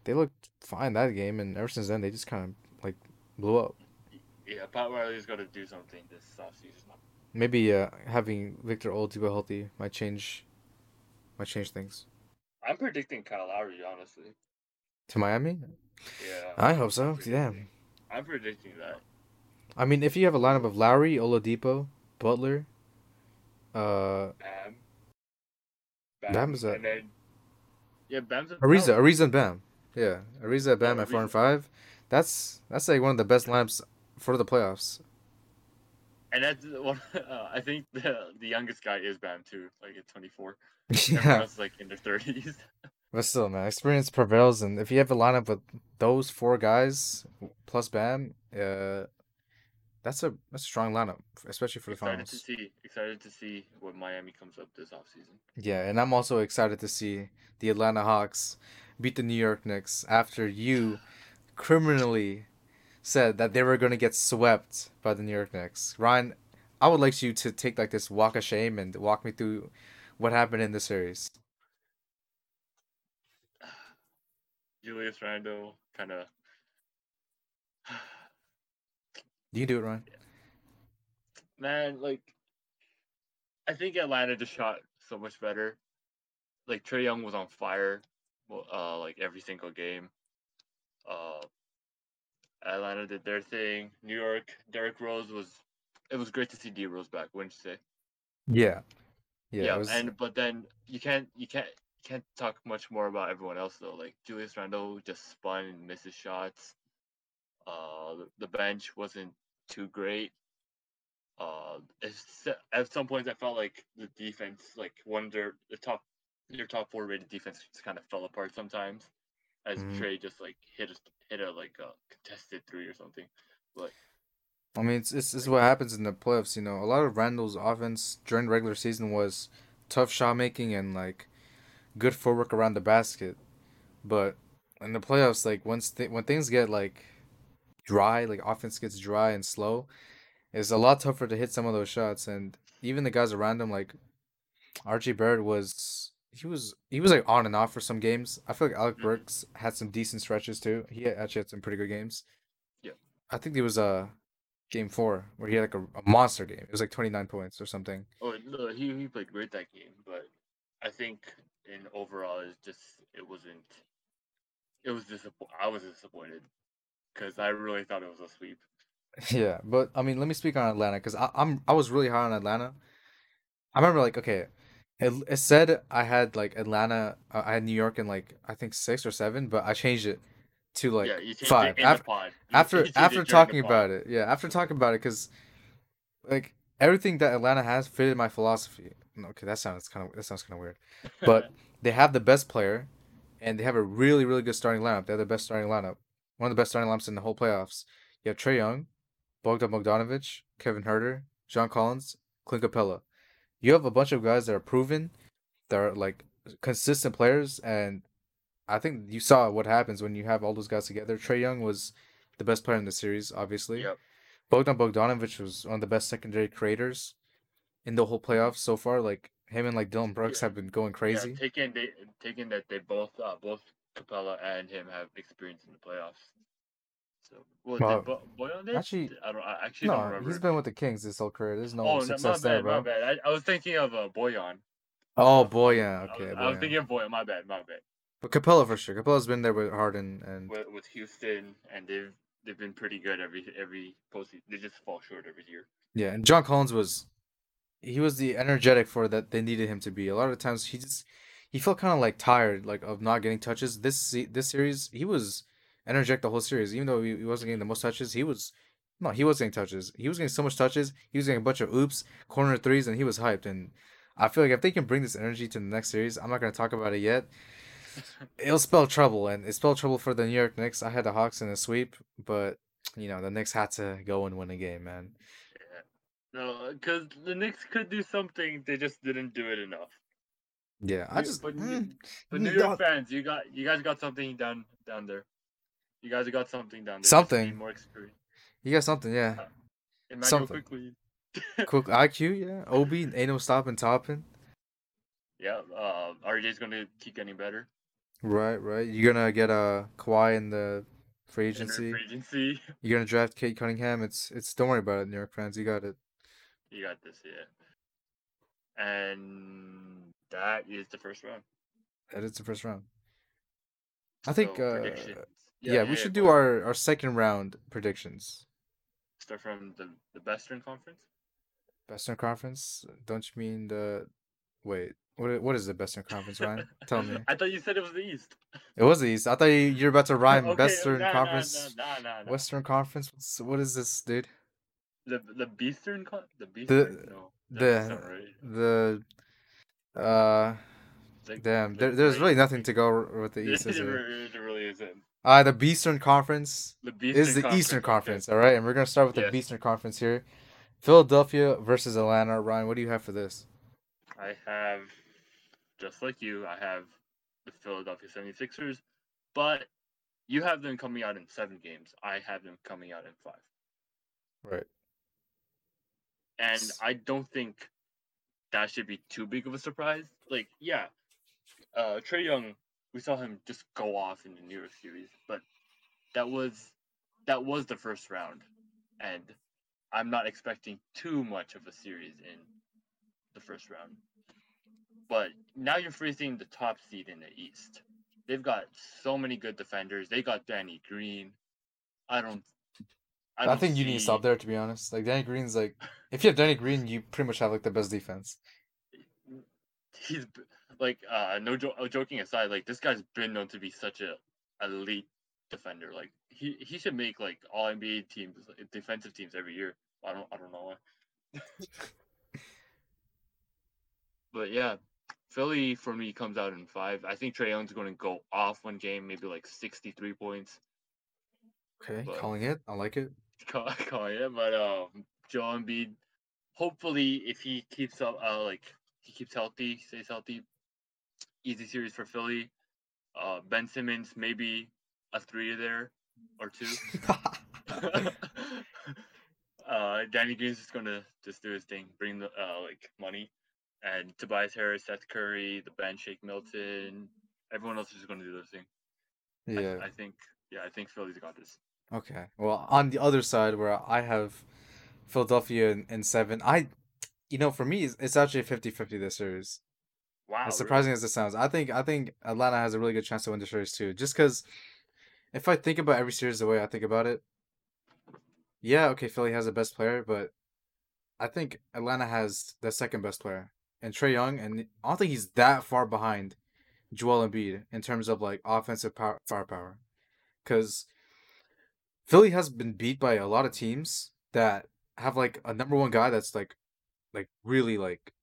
they looked fine that game. And ever since then, they just kind of like blew up. Yeah, Pat Riley's got to do something this offseason. Maybe uh, having Victor Oladipo healthy might change, might change things. I'm predicting Kyle Lowry, honestly. To Miami, Yeah. I hope so. Yeah. I'm predicting that. I mean, if you have a lineup of Lowry, Oladipo, Butler, uh, Bam. Bam's a- and then yeah, Bam's a Ariza. Ariza and Bam, yeah, Ariza, Bam Yeah, at four and five. That's that's like one of the best lineups for the playoffs. And that's one. Uh, I think the the youngest guy is Bam too, like at 24. Yeah, else is like in their 30s. but still, man, experience prevails, and if you have a lineup with those four guys plus Bam, uh, that's a that's a strong lineup, especially for the excited to see. Excited to see what Miami comes up this offseason. Yeah, and I'm also excited to see the Atlanta Hawks beat the New York Knicks after you criminally said that they were going to get swept by the New York Knicks. Ryan, I would like you to take like this walk of shame and walk me through what happened in the series. Julius Randle kind of. You can do it, Ryan. Man, like, I think Atlanta just shot so much better. Like Trae Young was on fire, uh, like every single game. Uh, Atlanta did their thing. New York, Derrick Rose was. It was great to see D Rose back. Wouldn't you say? Yeah. Yeah, it was and but then you can't you can't can't talk much more about everyone else though. Like Julius Randle just spun and misses shots. Uh, the- bench wasn't too great. Uh, at some points I felt like the defense, like one of their the top, their top four rated defense, just kind of fell apart sometimes, as Mhm. Trae just like hit a hit a like a contested three or something. But I mean, it's, it's, it's what happens in the playoffs. You know, a lot of Randle's offense during the regular season was tough shot making and like good footwork around the basket. But in the playoffs, like once th- when things get like dry, like offense gets dry and slow, it's a lot tougher to hit some of those shots. And even the guys around him, like RJ Barrett, was he was he was like on and off for some games. I feel like Alec Mhm. Burks had some decent stretches too. He actually had some pretty good games. Yeah. I think there was a game four where he had like a, a monster game. It was like twenty nine points or something. oh no, he he played great that game. But I think in overall, it's just it wasn't. It was disappoint. I was disappointed because I really thought it was a sweep. Yeah, but I mean, let me speak on Atlanta because I'm I was really high on Atlanta. I remember like okay, it it said I had like Atlanta, uh, I had New York in like I think six or seven, but I changed it to like yeah, five after the pod. You- after you changed it after talking about it. Yeah, after talking about it because like everything that Atlanta has fitted my philosophy. Okay, that sounds kind of that sounds kind of weird, but they have the best player, and they have a really really good starting lineup. They're the best starting lineup, one of the best starting lineups in the whole playoffs. You have Trae Young, Bogdan Bogdanovich, Kevin Huerter, John Collins, Clint Capela. You have a bunch of guys that are proven, that are like consistent players, and I think you saw what happens when you have all those guys together. Trae Young was the best player in the series, obviously. Yep. Bogdan Bogdanovich was one of the best secondary creators in the whole playoffs so far. Like him and like Dillon Brooks Yeah. have been going crazy. Yeah, taking they taking that they both uh, both Capela and him have experience in the playoffs. So well, Bo- Bojan actually- I don't. I actually don't no, remember. he's been with the Kings his whole career. There's no oh, no, my success bad, there, my bad. I, I was thinking of uh, Bojan. Oh boy, yeah, I okay. was, I was thinking of Bojan. My bad, my bad. But Capela for sure. Capela's been there with Harden and With, with Houston, and they've they've been pretty good every every postseason. They just fall short every year. yeah, and John Collins was he was the energetic for that they needed him to be. A lot of times he just he felt kind of like tired like of not getting touches. This this series he was energetic the whole series. Even though he, he wasn't getting the most touches, he was no, he was getting touches. He was getting so much touches. He was getting a bunch of oops, corner threes, and he was hyped. And I feel like if they can bring this energy to the next series, I'm not gonna talk about it yet. It'll spell trouble, and it spelled trouble for the New York Knicks. I had the Hawks in a sweep, but you know the Knicks had to go and win a game, man. No, because the Knicks could do something, they just didn't do it enough. Yeah, I You- just but, mm, but New York fans, you got you guys got something down down there. You guys got something down there. Something. more experience. you got something, yeah. Emmanuel Something. quickly. Quick IQ, yeah. Obi ain't no stopping topping. Yeah, uh, RJ's gonna keep getting better. Right, right. You're gonna get a uh, Kawhi in the free agency. free agency. You're gonna draft Cade Cunningham. It's it's. Don't worry about it, New York fans. You got it. You got this, yeah. And that is the first round. That is the first round. I think. So, uh, predictions. yeah, we should do our our second round predictions. start from the the Western Conference. Western Conference. Don't you mean the? Wait, what? What is the Western Conference, Ryan? Tell me. I thought you said it was the East. It was the East. I thought you you're about to rhyme Okay, Western nah, Conference. Nah, nah. Western Conference. What's, what is this, dude? The the Beastern con the Beastern no that doesn't the- right. The uh like damn, there, there's really nothing to go with the East, is it, it really isn't. Uh the Beastern Conference The Beastern is the Eastern Conference, all right? And we're gonna start with the Yes. Beastern Conference here. Philadelphia versus Atlanta. Ryan, what do you have for this? I have, just like you, I have the Philadelphia 76ers, but you have them coming out in seven games. I have them coming out in five. Right. And I don't think that should be too big of a surprise. Like, yeah, uh, Trae Young, we saw him just go off in the New York series, but that was that was the first round, and I'm not expecting too much of a series in the first round. But now you're facing the top seed in the East. They've got so many good defenders. They got Danny Green. I don't. I, don't think you need to stop there to be honest. Like Danny Green's like if you have Danny Green, you pretty much have like the best defense. He's like uh no jo- joking aside, like this guy's been known to be such a elite defender. Like he he should make like all NBA teams, defensive teams every year. I don't I don't know why. but yeah, Philly for me comes out in five. I think Trae Young's going to go off one game, maybe like sixty three points. Okay, but, calling it. I like it. Call, calling it, but um, Joel Embiid. Hopefully, if he keeps up, uh, like he keeps healthy, stays healthy, easy series for Philly. Uh, ben Simmons maybe a three there or two. uh, Danny Green's just gonna just do his thing, bring the uh, like money, and Tobias Harris, Seth Curry, the bench, Shake Milton, everyone else is just gonna do their thing. Yeah, I, I think yeah, I think Philly's got this. Okay, well, on the other side where I have Philadelphia in, in seven, I, you know, for me, it's, it's actually 50-50 this series. Wow, as surprising really? as it sounds, I think I think Atlanta has a really good chance to win the series too. Just because, if I think about every series the way I think about it, yeah, okay, Philly has the best player, but I think Atlanta has the second best player, and Trae Young, and I don't think he's that far behind Joel Embiid in terms of like offensive power, firepower, because Philly has been beat by a lot of teams that have like a number one guy that's like, like really like,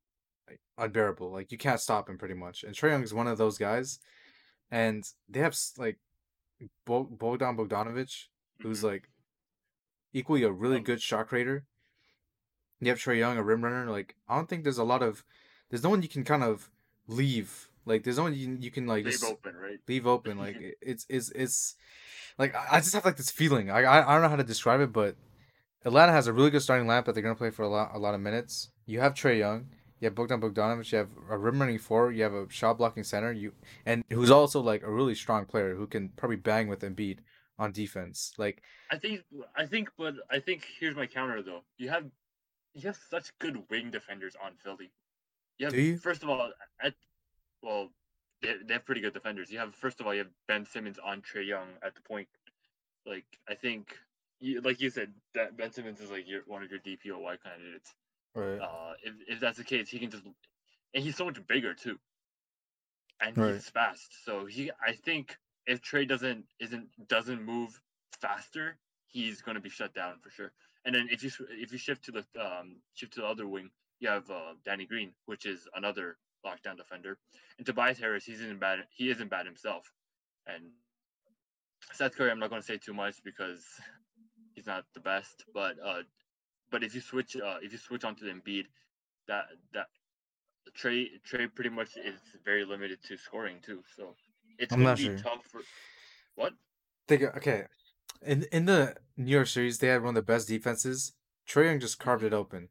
like unbearable. Like you can't stop him pretty much, and Trae Young is one of those guys, and they have like Bogdan Bogdanovich, who's mm-hmm. like equally a really good shot creator. You have Trae Young, a rim runner. Like I don't think there's a lot of there's no one you can kind of leave. Like there's no one you, you can like leave open, right? Leave open. Like it's it's it's like I just have like this feeling. I, I I don't know how to describe it, but Atlanta has a really good starting lineup that they're gonna play for a lot a lot of minutes. You have Trae Young, you have Bogdan Bogdanovich, you have a rim running four, you have a shot blocking center, you and who's also like a really strong player who can probably bang with Embiid on defense. Like I think I think but I think here's my counter though. You have you have such good wing defenders on Philly. You have Do you? first of all at well they, they have pretty good defenders. You have first of all you have Ben Simmons on Trae Young at the point. Like I think you, like you said that Ben Simmons is like your one of your DPOY candidates. Right. Uh, if if that's the case, he can just and he's so much bigger too. And right. he's fast. So he I think if Trae doesn't isn't doesn't move faster, he's going to be shut down for sure. And then if you if you shift to the um, shift to the other wing, you have uh, Danny Green, which is another lockdown defender, and Tobias Harris. He's isn't bad. He isn't bad himself. And Seth Curry, I'm not going to say too much because he's not the best. But uh, but if you switch uh, if you switch onto the Embiid, that that Trae Trae pretty much is very limited to scoring too. So it's I'm gonna be sure. tough for what? Think okay. In in the New York series, they had one of the best defenses. Trae Young just carved it open,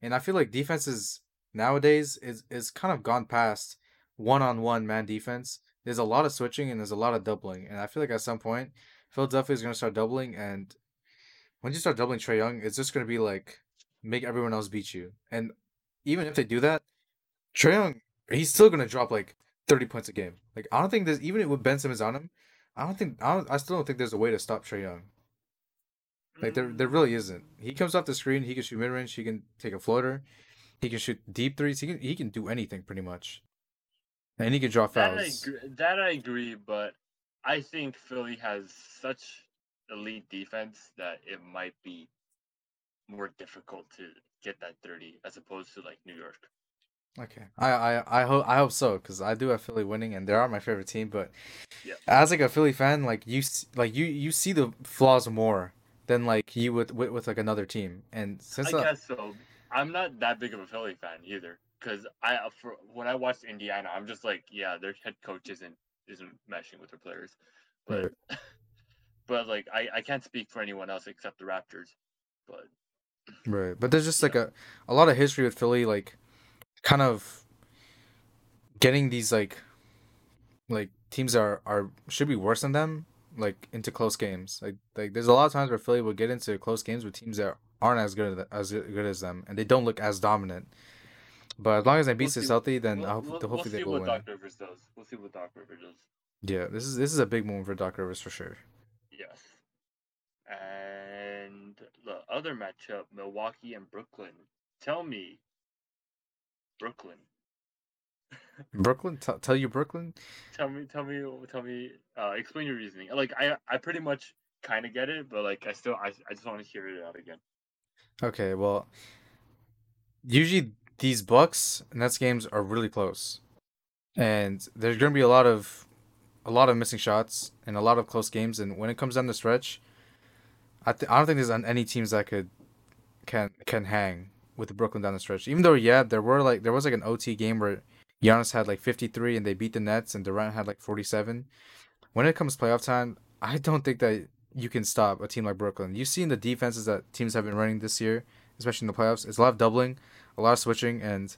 and I feel like defenses nowadays is is kind of gone past one on one man defense. There's a lot of switching and there's a lot of doubling, and I feel like at some point Philadelphia is gonna start doubling, and when you start doubling Trae Young, it's just gonna be like make everyone else beat you, and even if they do that, Trae Young he's still gonna drop like 30 points a game. Like I don't think there's even with Ben Simmons on him, I don't think I don't, I still don't think there's a way to stop Trae Young. Like there there mm. really isn't. He comes off the screen, he can shoot mid range, he can take a floater, he can shoot deep threes, he can he can do anything pretty much. And he can draw fouls. That I agree, that I agree but I think Philly has such elite defense that it might be more difficult to get that 30 as opposed to like New York. Okay, I I I hope I hope so because I do have Philly winning and they are my favorite team. But yeah. as like a Philly fan, like you like you you see the flaws more than like you would with, with like another team. And since I uh, guess so, I'm not that big of a Philly fan either because I uh, for when I watched Indiana, I'm just like, yeah, their head coach isn't isn't meshing with their players, but right. but like I I can't speak for anyone else except the Raptors, but right. But there's just yeah. like a a lot of history with Philly, like kind of getting these like like teams are are should be worse than them like into close games. Like like there's a lot of times where Philly will get into close games with teams that aren't as good as good as them, and they don't look as dominant. But as long as Embiid we'll is healthy, then we'll, hope, we'll, hopefully we'll they will win. Doc Rivers does. We'll see what Doc Rivers does. Yeah, this is this is a big moment for Doc Rivers for sure. Yes. And the other matchup, Milwaukee and Brooklyn. Tell me, Brooklyn. Brooklyn, t- tell you Brooklyn. Tell me, tell me, tell me. Uh, explain your reasoning. Like I, I pretty much kind of get it, but like I still, I, I just want to hear it out again. Okay, well, usually these Bucks Nets games are really close, and there's gonna be a lot of, a lot of missing shots and a lot of close games. And when it comes down the stretch, I th- I don't think there's any teams that could, can can hang with Brooklyn down the stretch. Even though yeah, there were like there was like an OT game where Giannis had like 53 and they beat the Nets and Durant had like 47. When it comes playoff time, I don't think that you can stop a team like Brooklyn. You've seen the defenses that teams have been running this year, especially in the playoffs. It's a lot of doubling, a lot of switching, and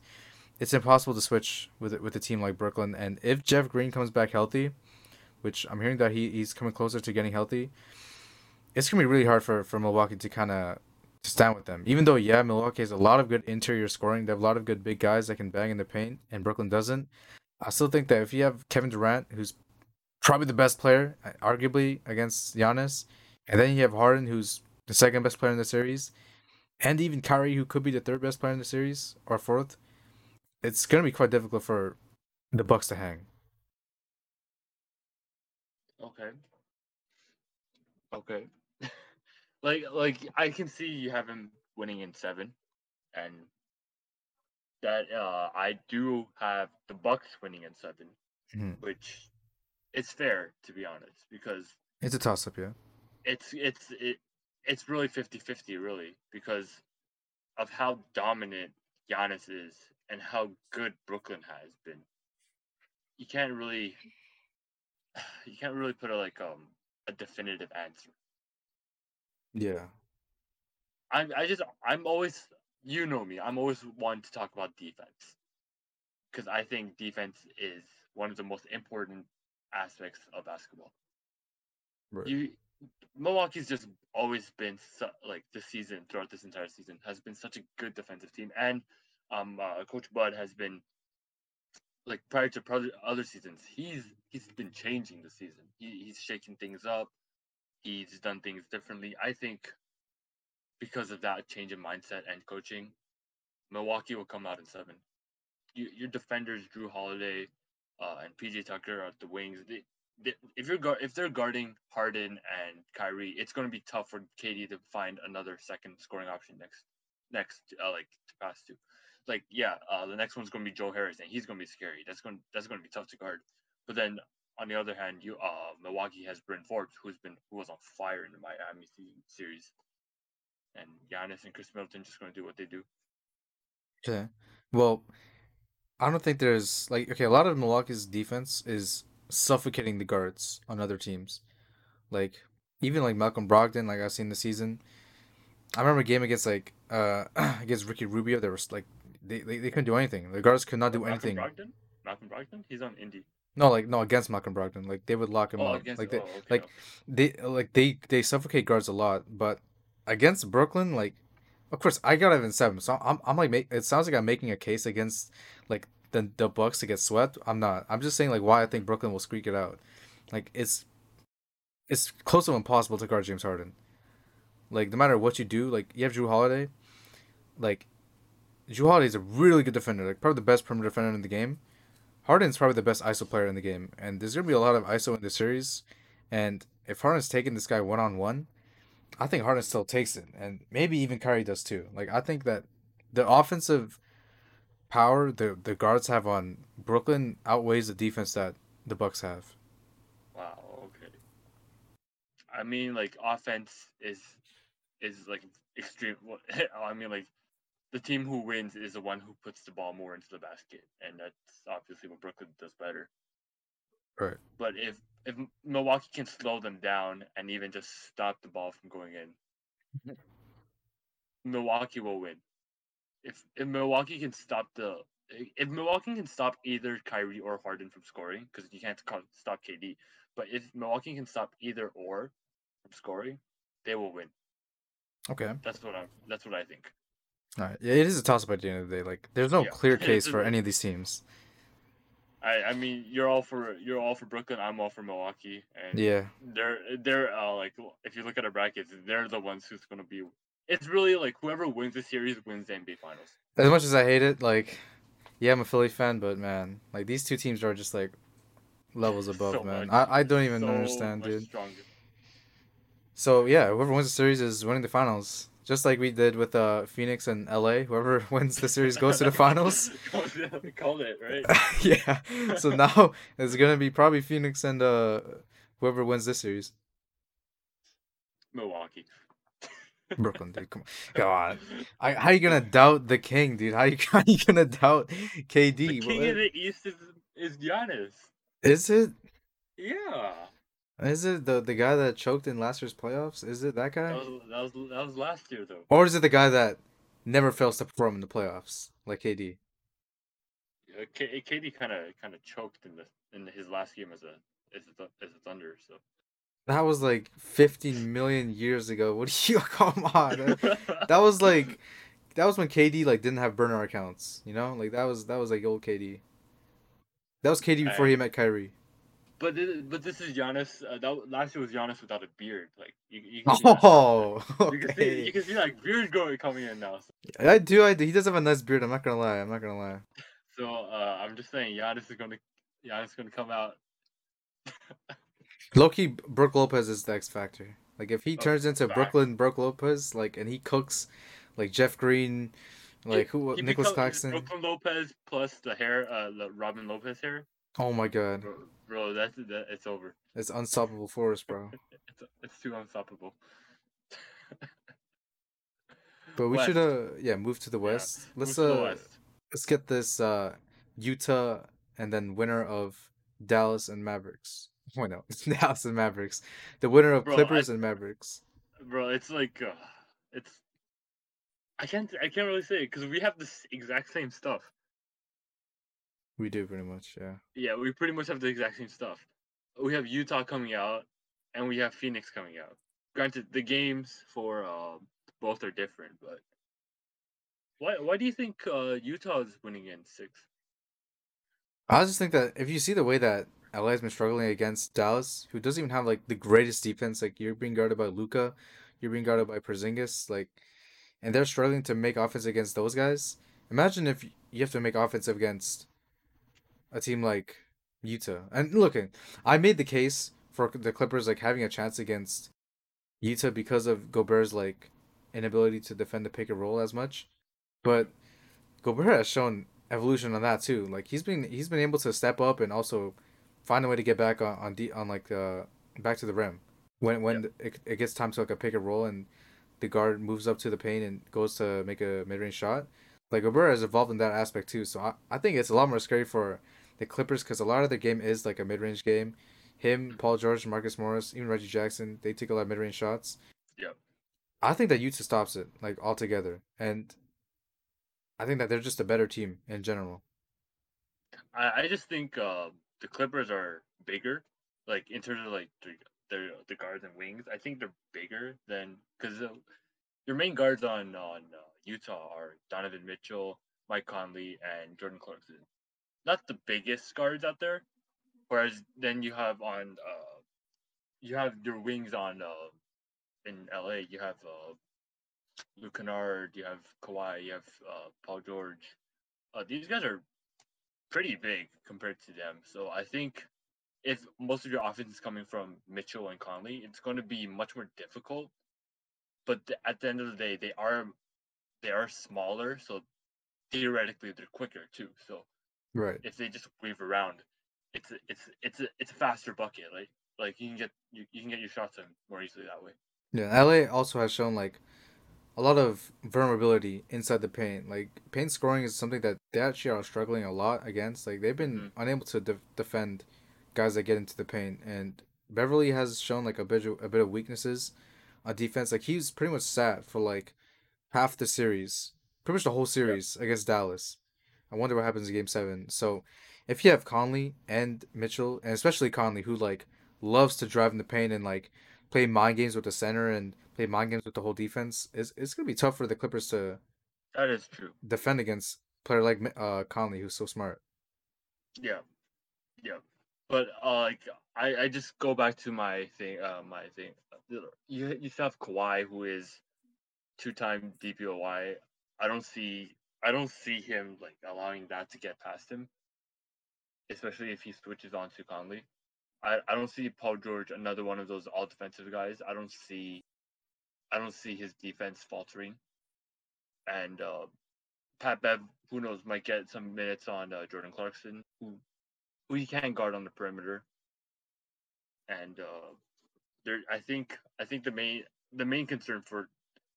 it's impossible to switch with with a team like Brooklyn. And if Jeff Green comes back healthy, which I'm hearing that he, he's coming closer to getting healthy, it's gonna be really hard for, for Milwaukee to kind of stand with them. Even though yeah, Milwaukee has a lot of good interior scoring, they have a lot of good big guys that can bang in the paint, and Brooklyn doesn't. I still think that if you have Kevin Durant, who's probably the best player, arguably against Giannis, and then you have Harden, who's the second best player in the series, and even Kyrie, who could be the third best player in the series or fourth. It's gonna be quite difficult for the Bucks to hang. Okay. Okay. like like I can see you have him winning in seven, and that uh I do have the Bucks winning in 7 mm-hmm. which it's fair to be honest because it's a toss up, yeah. It's it's it it's really 50-50 really because of how dominant Giannis is and how good Brooklyn has been. You can't really you can't really put a like um a definitive answer. Yeah. I I just I'm always you know me. I'm always one to talk about defense because I think defense is one of the most important aspects of basketball. Right. You Milwaukee's just always been su- like this season throughout this entire season has been such a good defensive team, and um, uh, Coach Bud has been like prior to other seasons, he's he's been changing the season. He, he's shaking things up. He's done things differently. I think because of that change in mindset and coaching, Milwaukee will come out in seven. You, your defenders, Jrue Holiday uh, and PJ Tucker at the wings. They, they, if you're if they're guarding Harden and Kyrie, it's going to be tough for KD to find another second scoring option next next uh, like to pass to like yeah, uh, the next one's going to be Joe Harris, and he's going to be scary. That's going that's going to be tough to guard. But then on the other hand, you uh Milwaukee has Bryn Forbes, who's been who was on fire in the Miami series, and Giannis and Khris Middleton just going to do what they do. Okay, well, I don't think there's like okay. A lot of Milwaukee's defense is suffocating the guards on other teams, like even like Malcolm Brogdon, like I've seen the season. I remember a game against like uh against Ricky Rubio. There was like they, they, they couldn't do anything. The guards could not do Malcolm anything. Brogdon? Malcolm Brogdon? He's on Indy. No, like no against Malcolm Brogdon. Like they would lock him oh, up. Against, like they, oh, okay, like okay. they, like they, they suffocate guards a lot. But against Brooklyn, like, of course, I got it in seven. So I'm, I'm like, make, it sounds like I'm making a case against like the the Bucks to get swept. I'm not. I'm just saying like why I think Brooklyn will squeak it out. Like it's, it's close to impossible to guard James Harden. Like no matter what you do, like you have Jrue Holiday, like Jrue Holiday is a really good defender, like probably the best perimeter defender in the game. Harden's probably the best ISO player in the game, and there's gonna be a lot of ISO in this series. And if Harden's taking this guy one on one, I think Harden still takes it, and maybe even Kyrie does too. Like I think that the offensive power the the guards have on Brooklyn outweighs the defense that the Bucks have. Wow. Okay. I mean, like offense is is like extreme. I mean, like the team who wins is the one who puts the ball more into the basket, and that's obviously what Brooklyn does better. Right. But if if Milwaukee can slow them down and even just stop the ball from going in, Milwaukee will win. If if Milwaukee can stop the if Milwaukee can stop either Kyrie or Harden from scoring, because you can't stop KD, but if Milwaukee can stop either or from scoring, they will win. Okay. That's what I'm. That's what I think. All right. Yeah, it is a toss up at the end of the day. Like, there's no yeah. clear case for any of these teams. I, I mean, you're all for you're all for Brooklyn. I'm all for Milwaukee, and yeah, they're they're uh, like if you look at our brackets, they're the ones who's gonna be. It's really like whoever wins the series wins the NBA Finals. As much as I hate it, like Yeah, I'm a Philly fan, but man, like these two teams are just like levels above, So man. much- I, I don't even so understand, dude. Stronger. So yeah, whoever wins the series is winning the finals. Just like we did with uh Phoenix and LA. Whoever wins the series goes to the finals. Called it right. yeah. So now it's gonna be probably Phoenix and uh whoever wins this series. Milwaukee. Brooklyn, dude. Come on. Come on. I, how are you gonna doubt the king, dude? How you how you gonna doubt KD? The king What- of the East is is Giannis. Is it? Yeah. Is it the the guy that choked in last year's playoffs? Is it that guy? That was that was that was last year though. Or is it the guy that never fails to perform in the playoffs, like KD? Uh, K- KD kind of kind of choked in the in his last game as a as a, as a Thunder. So That was like 15 million years ago. What do you come on? That, that was like that was when KD like didn't have burner accounts, you know? Like that was that was like old KD. That was KD before he met Kyrie. But this, but this is Giannis. Uh, that last year was Giannis without a beard. Like you, you can see. Oh, You can see, you can see like beard going coming in now. I do, I do. He does have a nice beard. I'm not gonna lie. I'm not gonna lie. So uh, I'm just saying, Giannis is gonna Giannis is gonna come out. Loki Brook Lopez is the X factor. Like if he Oh, turns into facts. Brooklyn Brook Lopez, like and he cooks like Jeff Green, like who Nicholas Claxton. Brooklyn Lopez plus the hair, uh, the Robin Lopez hair. Oh my god. Bro, bro that's that, it's over. It's unstoppable force, bro. It's it's too unstoppable. But we should uh yeah, move to the west. move Let's uh West. let's get this uh Utah and then winner of Dallas and Mavericks. Why no? It's Dallas and Mavericks. The winner of Bro, I- Clippers and Mavericks. bro. It's like uh, it's. I can't. I can't really say it because we have this exact same stuff. We do pretty much, yeah. Yeah, we pretty much have the exact same stuff. We have Utah coming out, and we have Phoenix coming out. Granted, the games for uh, both are different, but why? Why do you think uh, Utah is winning in six? I just think that if you see the way that LA has been struggling against Dallas, who doesn't even have like the greatest defense, like you're being guarded by Luka, you're being guarded by Porzingis, like, and they're struggling to make offense against those guys. Imagine if you have to make offense against a team like Utah. And looking, I made the case for the Clippers like having a chance against Utah because of Gobert's like inability to defend the pick and roll as much, but Gobert has shown evolution on that too. Like he's been he's been able to step up and also find a way to get back on on, de- on like uh back to the rim when when it, it gets time to like a pick and roll and the guard moves up to the paint and goes to make a mid range shot. Like Gobert has evolved in that aspect too. So I, I think it's a lot more scary for the Clippers because a lot of their game is like a mid range game. Him, Paul George, Marcus Morris, even Reggie Jackson, they take a lot of mid range shots. Yep. I think that Utah stops it like altogether, and I think that they're just a better team in general. I, I just think uh, the Clippers are bigger, like in terms of like the the, the guards and wings. I think they're bigger than because uh, your main guards on on uh, Utah are Donovan Mitchell, Mike Conley, and Jordan Clarkson. Not the biggest guards out there, whereas then you have on uh, you have your wings on uh, in LA. You have uh, Luke Kennard, you have Kawhi, you have uh, Paul George. Uh, these guys are pretty big compared to them. So I think if most of your offense is coming from Mitchell and Conley, it's going to be much more difficult. But th- at the end of the day, they are they are smaller, so theoretically they're quicker too. So Right. if they just weave around, it's a, it's it's a, it's a faster bucket. Like like you can get you, you can get your shots in more easily that way. Yeah, LA also has shown like a lot of vulnerability inside the paint. Like paint scoring is something that they actually are struggling a lot against. Like they've been mm-hmm. unable to de- defend guys that get into the paint, and Beverley has shown like a bit of, a bit of weaknesses on defense. Like he's pretty much sat for like half the series, pretty much the whole series against Dallas. I wonder what happens in Game Seven. So if you have Conley and Mitchell, and especially Conley, who like loves to drive in the paint and like play mind games with the center and play mind games with the whole defense, it's, it's gonna be tough for the Clippers to That is true. defend against a player like uh Conley, who's so smart. Yeah, yeah. But uh, like I, I just go back to my thing. Uh, my thing. You you still have Kawhi, who is two-time DPOY. I don't see I don't see him like allowing that to get past him, especially if he switches on to Conley. I, I don't see Paul George another one of those all defensive guys. I don't see I don't see his defense faltering. And uh, Pat Bev, who knows, might get some minutes on uh, Jordan Clarkson, who who he can guard on the perimeter. And uh, there, I think I think the main the main concern for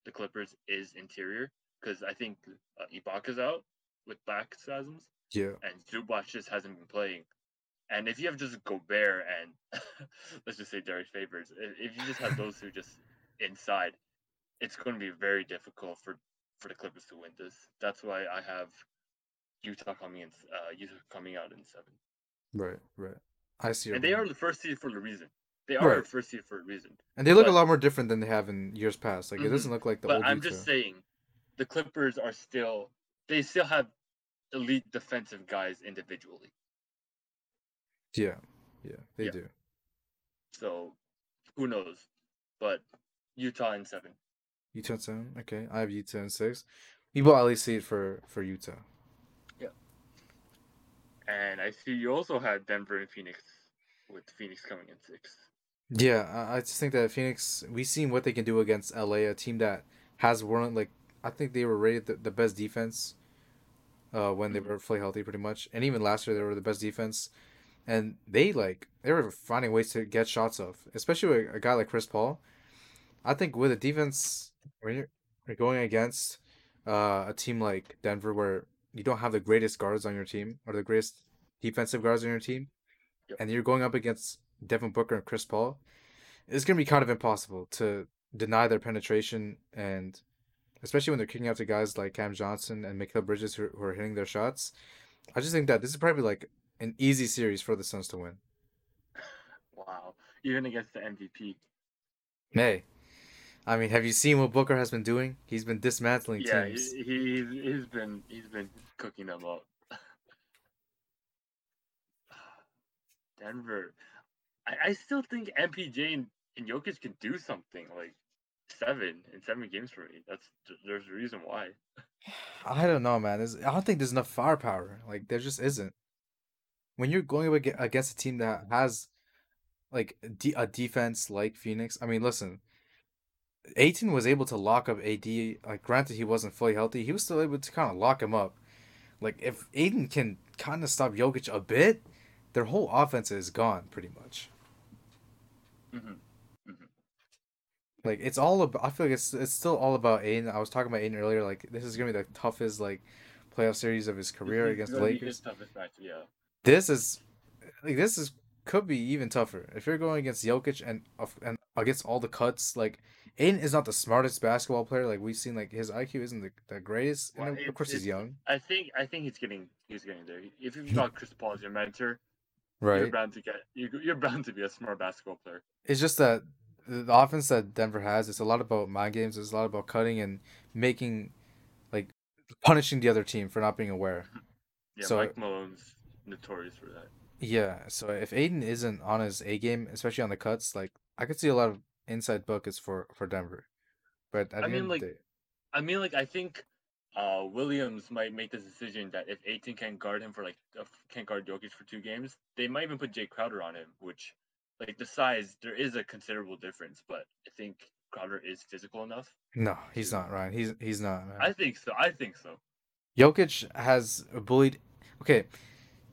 the Clippers is interior because I think uh, Ibaka's out with back spasms. Yeah. And Zubac just hasn't been playing. And if you have just Gobert and let's just say Derrick Favors, if you just have those two just inside, it's going to be very difficult for for the Clippers to win this. That's why I have Utah coming in, uh, Utah coming out in seven. Right, right. I see. And they are the first seed for a reason. They are Right. the first seed for a reason. and they look but- a lot more different than they have in years past. Like it Mhm. doesn't look like the But old. I'm Utah. just saying, the Clippers are still they still have elite defensive guys individually. Yeah, yeah, they Yeah. do. So who knows? But Utah in seven. Utah in seven. Okay, I have Utah in six. You will at least see it for for Utah. Yeah. And I see you also had Denver and Phoenix, with Phoenix coming in six. Yeah, I, just think that Phoenix. We've seen what they can do against LA, a team that has one like I think they were rated the, the best defense. Uh, when they Mhm. were fully healthy, pretty much, and even last year they were the best defense, and they like they were finding ways to get shots off, especially with a guy like Chris Paul. I think with a defense when you're, you're going against uh, a team like Denver, where you don't have the greatest guards on your team or the greatest defensive guards on your team, Yep. and you're going up against Devin Booker and Chris Paul, it's gonna be kind of impossible to deny their penetration and especially when they're kicking out to guys like Cam Johnson and Mikal Bridges who, who are hitting their shots. I just think that this is probably like an easy series for the Suns to win. Wow. Even against the MVP. Hey, I mean, have you seen what Booker has been doing? He's been dismantling Yeah, teams. he, he's he's been he's been cooking them up. Denver, I, I still think MPJ and, and Jokic can do something like seven in seven games for me. That's there's a reason why. I don't know, man. There's, I don't think there's enough firepower. Like there just isn't. When you're going against a team that has like a defense like Phoenix, I mean, listen, Ayton was able to lock up AD. Like, granted, he wasn't fully healthy. He was still able to kind of lock him up. Like, if Ayton can kind of stop Jokic a bit, their whole offense is gone pretty much. hmm Like, it's all about. I feel like it's it's still all about Ayton. I was talking about Ayton earlier. Like, this is gonna be the toughest like playoff series of his career against the Lakers. toughest match, yeah. This is like this is could be even tougher if you're going against Jokic and and against all the cuts. Like Ayton is not the smartest basketball player. Like we've seen, like his IQ isn't the, the greatest. Well, and of course, he's young, I think I think he's getting he's getting there. If you've got Chris Paul as your mentor, right you're bound to get you're, you're bound to be a smart basketball player. It's just that the offense that Denver has. It's a lot about mind games. It's a lot about cutting and making, like, punishing the other team for not being aware. Yeah, So- Mike Malone's notorious for that. Yeah, so if Ayton isn't on his A game, especially on the cuts, like I could see a lot of inside buckets for for Denver. But I mean, like, day, I mean, like I think uh, Williams might make the decision that if Ayton can guard him for like uh, can't guard Jokic for two games, they might even put Jae Crowder on him. Which, like the size, there is a considerable difference, but I think Crowder is physical enough. no, he's not Ryan. He's he's not. Man. I think so. I think so. Jokic has bullied. Okay,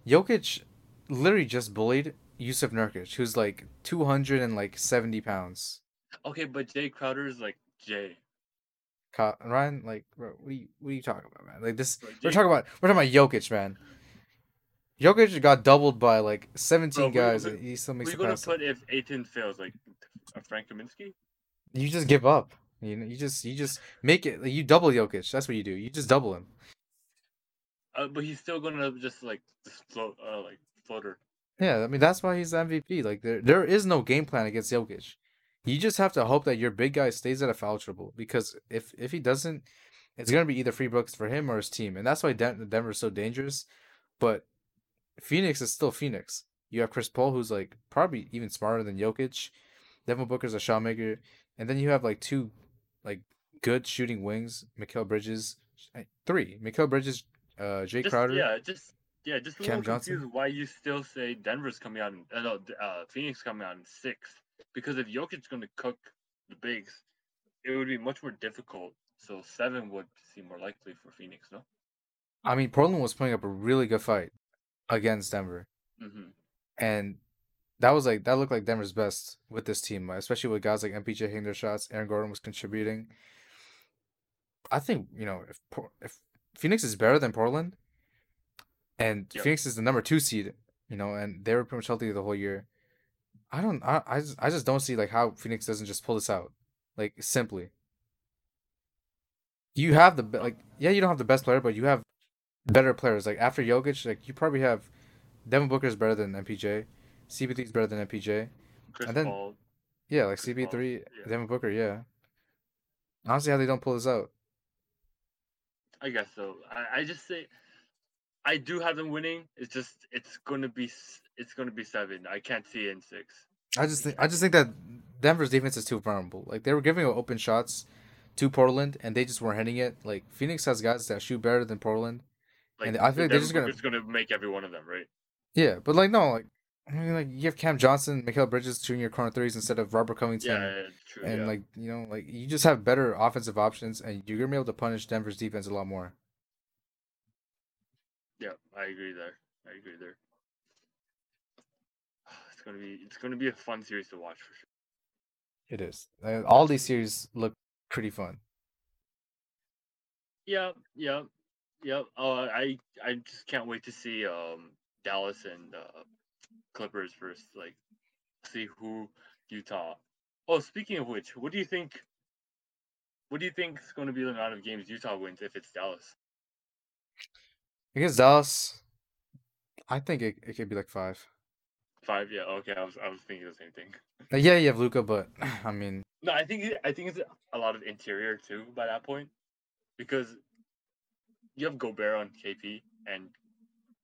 Jokic literally just bullied Jusuf Nurkic, who's like two hundred and like seventy pounds. Okay, but Jae Crowder is like Jae. Ryan, like, bro, what are you what are you talking about, man? Like this, Bro, we're talking about we're talking about Jokic, man. Jokic got doubled by like seventeen Bro, guys, and he still makes gonna put if Ayton fails? Like Frank Kaminsky? You just give up. You know, you just you just make it. You double Jokic. That's what you do. You just double him. Uh, but he's still gonna just like just float, uh, like floater. Yeah, I mean that's why he's the MVP. Like there there is no game plan against Jokic. You just have to hope that your big guy stays at a foul trouble because if if he doesn't, it's gonna be either free books for him or his team, and that's why Den- Denver's so dangerous. But Phoenix is still Phoenix. You have Chris Paul, who's like probably even smarter than Jokic. Devin Booker's a shot maker, and then you have like two like good shooting wings, Mikal Bridges, three. Mikal Bridges, uh, Jae just, Crowder. Yeah, just yeah, just a Cam little Johnson? confused why you still say Denver's coming out in uh, no, uh, Phoenix coming out in sixth. Because if Jokic's going to cook the bigs, it would be much more difficult. So seven would seem more likely for Phoenix, no? I mean, Portland was putting up a really good fight against Denver, Mm-hmm. and that was like that looked like Denver's best with this team, especially with guys like MPJ hitting their shots. Aaron Gordon was contributing. I think you know if if Phoenix is better than Portland, and Yep. Phoenix is the number two seed, you know, and they were pretty much healthy the whole year. I don't, I, I just, I just don't see like how Phoenix doesn't just pull this out, like simply. You have the like, yeah, you don't have the best player, but you have better players. Like after Jokic, like you probably have Devin Booker is better than MPJ, CP3 is better than MPJ. Chris And then- Paul. Yeah, like Chris CP3, yeah. Devin Booker, yeah. Honestly, how they don't pull this out? I guess so. I, I just say I do have them winning. It's just it's gonna be it's gonna be seven. I can't see in six. I just think I just think that Denver's defense is too vulnerable. Like they were giving open shots to Portland, and they just weren't hitting it. Like Phoenix has guys that shoot better than Portland. Like And I feel like they're just gonna- It's gonna make every one of them right. Yeah, but like no, like I mean, like you have Cam Johnson, Mikal Bridges shooting your corner threes instead of Robert Covington. Yeah, yeah, true. and yeah. like you know, like you just have better offensive options, and you're gonna be able to punish Denver's defense a lot more. yeah, I agree there. I agree there. It's gonna be it's gonna be a fun series to watch for sure. It is. Uh, all these series look pretty fun. Yeah, yeah, yeah. Uh, I I just can't wait to see um Dallas and uh, Clippers first. Like, see who Utah. Oh, speaking of which, what do you think? What do you think is going to be the amount of games Utah wins if it's Dallas? Against Dallas, I think it, it could be like five. Five? Yeah. Okay. I was I was thinking the same thing. Uh, yeah, you have Luka, but I mean, No, I think I think it's a lot of interior too by that point, because you have Gobert on KP, and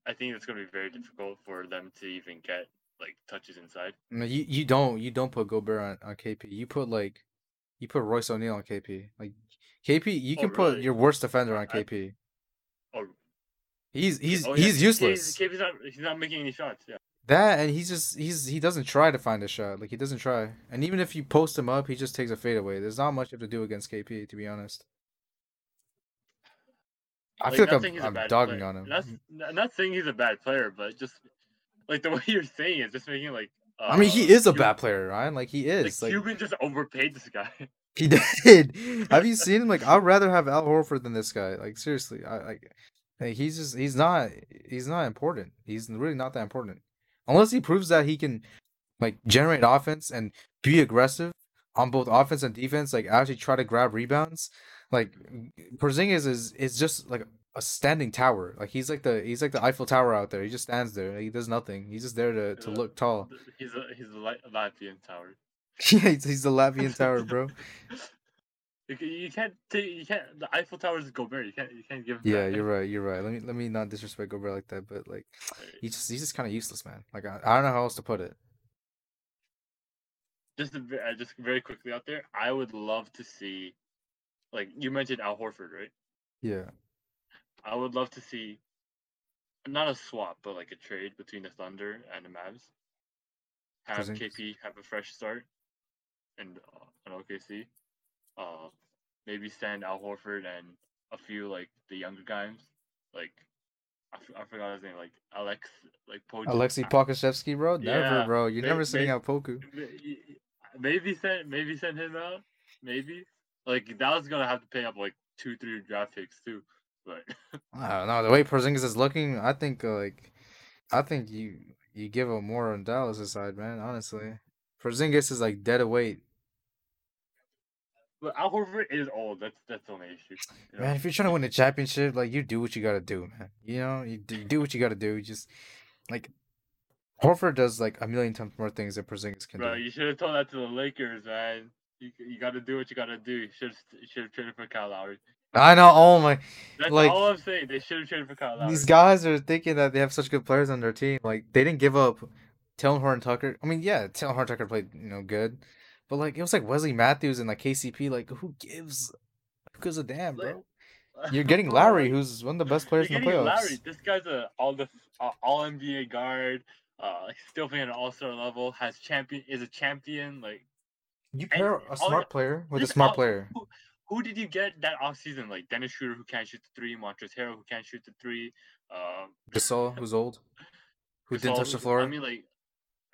I think it's going to be very difficult for them to even get like touches inside. no, you you don't you don't put Gobert on, on KP. You put like you put Royce O'Neale on KP. Like KP, you Oh, can put your worst defender on I- KP. Oh, He's he's oh, yeah, he's useless. KP's not he's not making any shots. Yeah. That and he's just he's he doesn't try to find a shot. Like he doesn't try. And even if you post him up, he just takes a fadeaway. There's not much you have to do against KP, to be honest. I feel like saying he's I'm, I'm dogging player. on him. Not, not saying he's a bad player, but just like the way you're saying it, just making like. Uh, I mean, he is a Cuban- bad player, Ryan. Like he Like, is. Like, Cuban just overpaid this guy. he did. have you seen him? Like I'd rather have Al Horford than this guy. Like seriously, I like. Like, he's just he's not he's not important. He's really not that important. Unless he proves that he can like generate offense and be aggressive on both offense and defense, like actually try to grab rebounds. Like Porzingis is is just like a standing tower. Like he's like the he's like the Eiffel Tower out there. He just stands there. He does nothing. He's just there to, to look tall. He's a he's a Latvian tower. yeah, he's, he's the Latvian Tower, bro. You, you can't take you can't the Eiffel Tower is Gobert. You can't you can't give. him Yeah, that. you're right. You're right. Let me let me not disrespect Gobert like that, but like he's just he's just kind of useless, man. Like I, I don't know how else to put it. Just a, uh, just very quickly out there, I would love to see, like you mentioned Al Horford, right? Yeah. I would love to see, not a swap, but like a trade between the Thunder and the Mavs. Have. KP have a fresh start, and uh, an OKC. Uh, maybe send Al Horford and a few like the younger guys, like I, f- I forgot his name, like Alex, like Poju- Alexei Pokusevski, bro. Never, Yeah, bro. You're may- never sending may- out Poku. Maybe send maybe send him out. Maybe like that was gonna have to pay up like two three draft picks too. But I don't know. The way Porzingis is looking, I think uh, like, I think you you give him more on Dallas' side, man. Honestly, Porzingis is like dead weight. but Al Horford is old. That's that's the only issue. you know? Man, if you're trying to win a championship, like you do what you gotta do, man. You know, you do, do what you gotta do. You just like Horford does like a million times more things than Porzingis can Bro, do. Bro, you should have told that to the Lakers, man. You, you got to do what you got to do. You should should have traded for Kyle Lowry. I know. Oh my, That's Like, all I'm saying. They should have traded for Kyle Lowry. these guys are thinking that they have such good players on their team. Like they didn't give up Talen Horton-Tucker. I mean, yeah, Talen Horton-Tucker played you know good, but like it was like Wesley Matthews and like KCP. Like who gives? Who gives a damn, bro? You're getting Lowry, who's one of the best players in the playoffs. Lowry. This guy's a all the all NBA guard. Uh, still playing at an all star level. Has champion is a champion. Like You And pair a smart your- player with a smart all- player. Who, who did you get that offseason? Like Dennis Schröder who can't shoot the three, Montrezl Harrell who can't shoot the three. Um, Gasol, who's old, who didn't touch the floor. I mean, like,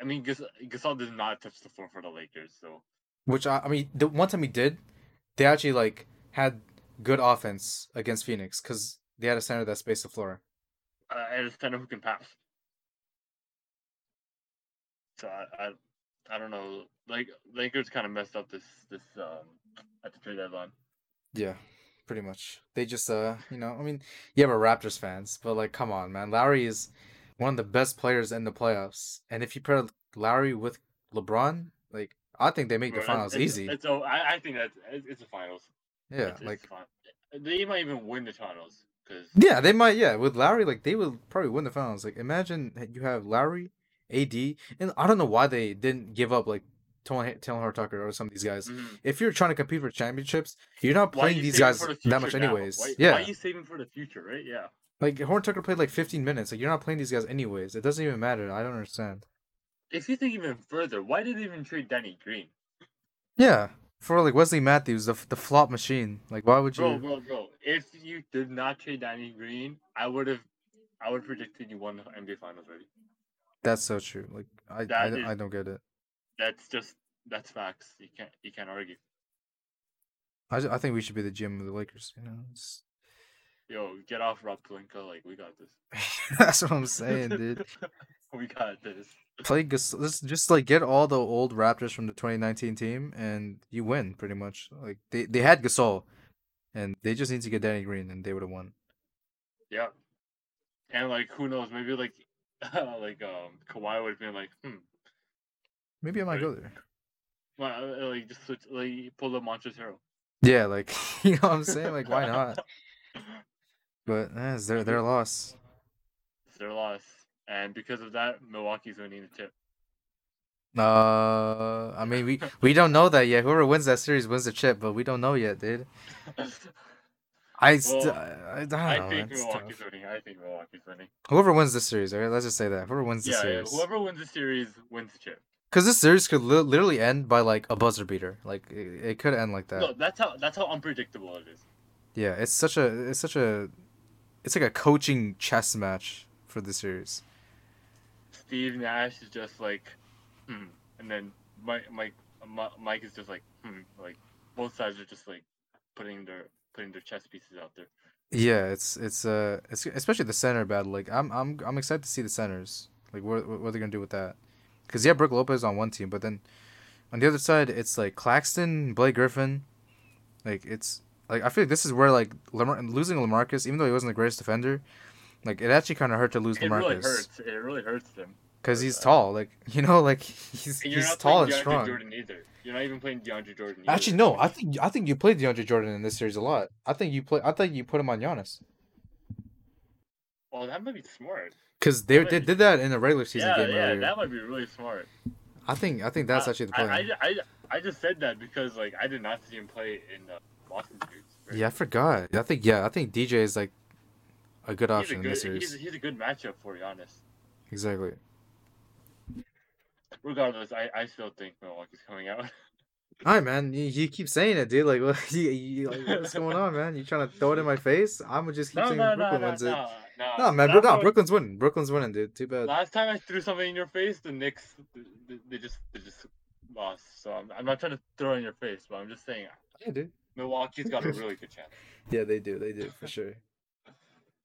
I mean, Gas- Gasol did not touch the floor for the Lakers. So Which I, I mean, the one time he did, they actually like had good offense against Phoenix because they had a center that spaced the floor. uh, and a center who can pass. So I, I, I don't know. Like Lakers kind of messed up this this um at the trade deadline. Yeah, pretty much. They just uh, you know, I mean, yeah, we're Raptors fans, but like, come on, man. Lowry is one of the best players in the playoffs, and if you pair Lowry with LeBron, like, I think they make the finals it's, easy. It's, oh, I, I think that it's, it's the finals. yeah, It's- like, they might even win the finals because yeah, they might. Yeah, with Lowry, like, they will probably win the finals. Like, imagine you have Lowry, AD, and I don't know why they didn't give up like Taylor Taylor Tucker or some of these guys. Mm-hmm. If you're trying to compete for championships, you're not playing you these guys the that much now? anyways. Why, yeah, why are you saving for the future, right? Yeah. like Horton-Tucker played like 15 minutes. Like you're not playing these guys anyways. It doesn't even matter. I don't understand. If you think even further, why did they even trade Danny Green? Yeah, for like Wesley Matthews, the the flop machine. Like why would you? Bro, bro, bro. If you did not trade Danny Green, I would have, I would have predicted you won the NBA Finals already. That's so true. Like I I, is- I don't get it. That's just that's facts. You can't you can't argue. I, I think we should be the GM of the Lakers. You know, it's... Yo, get off Rob Pelinka. Like we got this. that's what I'm saying, dude. we got this. Play Gas- let's just like get all the old Raptors from the 2019 team, and you win pretty much. Like they they had Gasol, and they just need to get Danny Green, and they would have won. Yeah. And like who knows? Maybe like like um Kawhi would have been like, hmm. Maybe I might go there. Well, uh, like just switch, like pull the Montrezl Harrell. Yeah, like you know what I'm saying. Like why not? But eh, it's their their loss. It's their loss, and because of that, Milwaukee's winning the chip. Uh, I mean we we don't know that yet. Whoever wins that series wins the chip, but we don't know yet, dude. I st- Well, I, I don't know. I man, think it's Milwaukee's tough. winning. I think Milwaukee's winning. Whoever wins the series, all right, let's just say that. Whoever wins the Yeah, yeah, whoever wins the series wins the chip. because this series could li- literally end by like a buzzer beater. Like it, it could end like that. No, that's how that's how unpredictable it is. Yeah, it's such a it's such a it's like a coaching chess match for the series. Steve Nash is just like, hmm, and then Mike Mike Mike is just like, hmm, like both sides are just like putting their putting their chess pieces out there. Yeah, it's it's uh it's especially the center battle. Like I'm I'm I'm excited to see the centers. Like what what they're gonna do with that? Because yeah, Brook Lopez on one team, but then on the other side, it's like Claxton, Blake Griffin. Like it's like I feel like this is where like Lamar- losing LaMarcus, even though he wasn't the greatest defender, like it actually kind of hurt to lose LaMarcus. It really hurts. It really hurts them. Because he's uh, tall. Like you know, like he's And you're he's not tall and DeAndre strong. Jordan either. You're not even playing DeAndre Jordan. Either. Actually, no. I think I think you played DeAndre Jordan in this series a lot. I think you play. I think you put him on Giannis Well, that might be smart. because they, they be- did that in a regular season yeah, game yeah, earlier. that might be really smart. I think I think that's I- actually the plan. I, I, I just said that because like I did not see him play in the Boston series. right? Yeah, I forgot. I think yeah, I think DJ is like a good he's a option in this series. he's, a- he's a good matchup for Giannis. Exactly. Regardless, I, I still think Milwaukee's coming out. Hi man, you, you keep saying it, dude. Like, what, you, you, like, what's going on, man? You trying to throw it in my face? I'm gonna just keep no, saying no, Brooklyn no, wins it. no, no. Man, Bro- no, Brooklyn's winning. Brooklyn's winning, dude. Too bad. Last time I threw something in your face, the Knicks they, they just they just lost. So I'm, I'm not trying to throw it in your face, but I'm just saying Yeah, dude. Milwaukee's got a really good chance. Yeah, they do. They do for sure.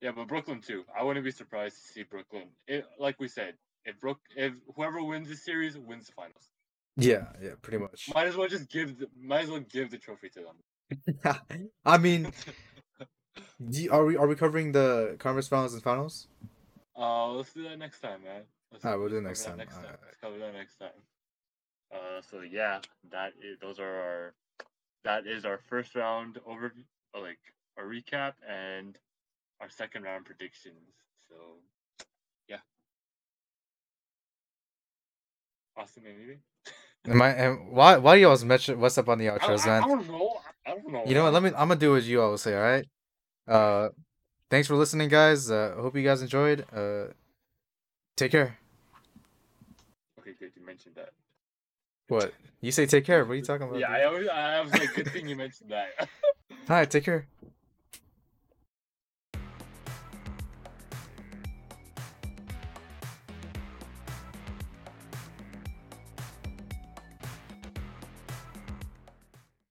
Yeah, but Brooklyn too. I wouldn't be surprised to see Brooklyn. It, like we said, if Brook, if whoever wins the series wins the finals, Yeah, yeah, pretty much. might as well just give the, might as well give the trophy to them. I mean, you- are we are we covering the conference finals and finals? Uh, let's do that next time, man. Let's, Alright, we'll do it next time. Next time. Alright. Let's cover that next time. Uh, so yeah, that is those are our that is our first round overview, like a recap and our second round predictions. So awesome, maybe. Am I? Am, why? Why do you always mention what's up on the I, outros, I, I man? don't know. I don't know. You know what? Let me. I'm gonna do what you always say. All right. Uh, thanks for listening, guys. Uh, hope you guys enjoyed. Uh, take care. Okay, good. You mentioned that. What? You say take care. What are you talking about? Yeah, dude? I always I was like, good thing you mentioned that. Hi, take care.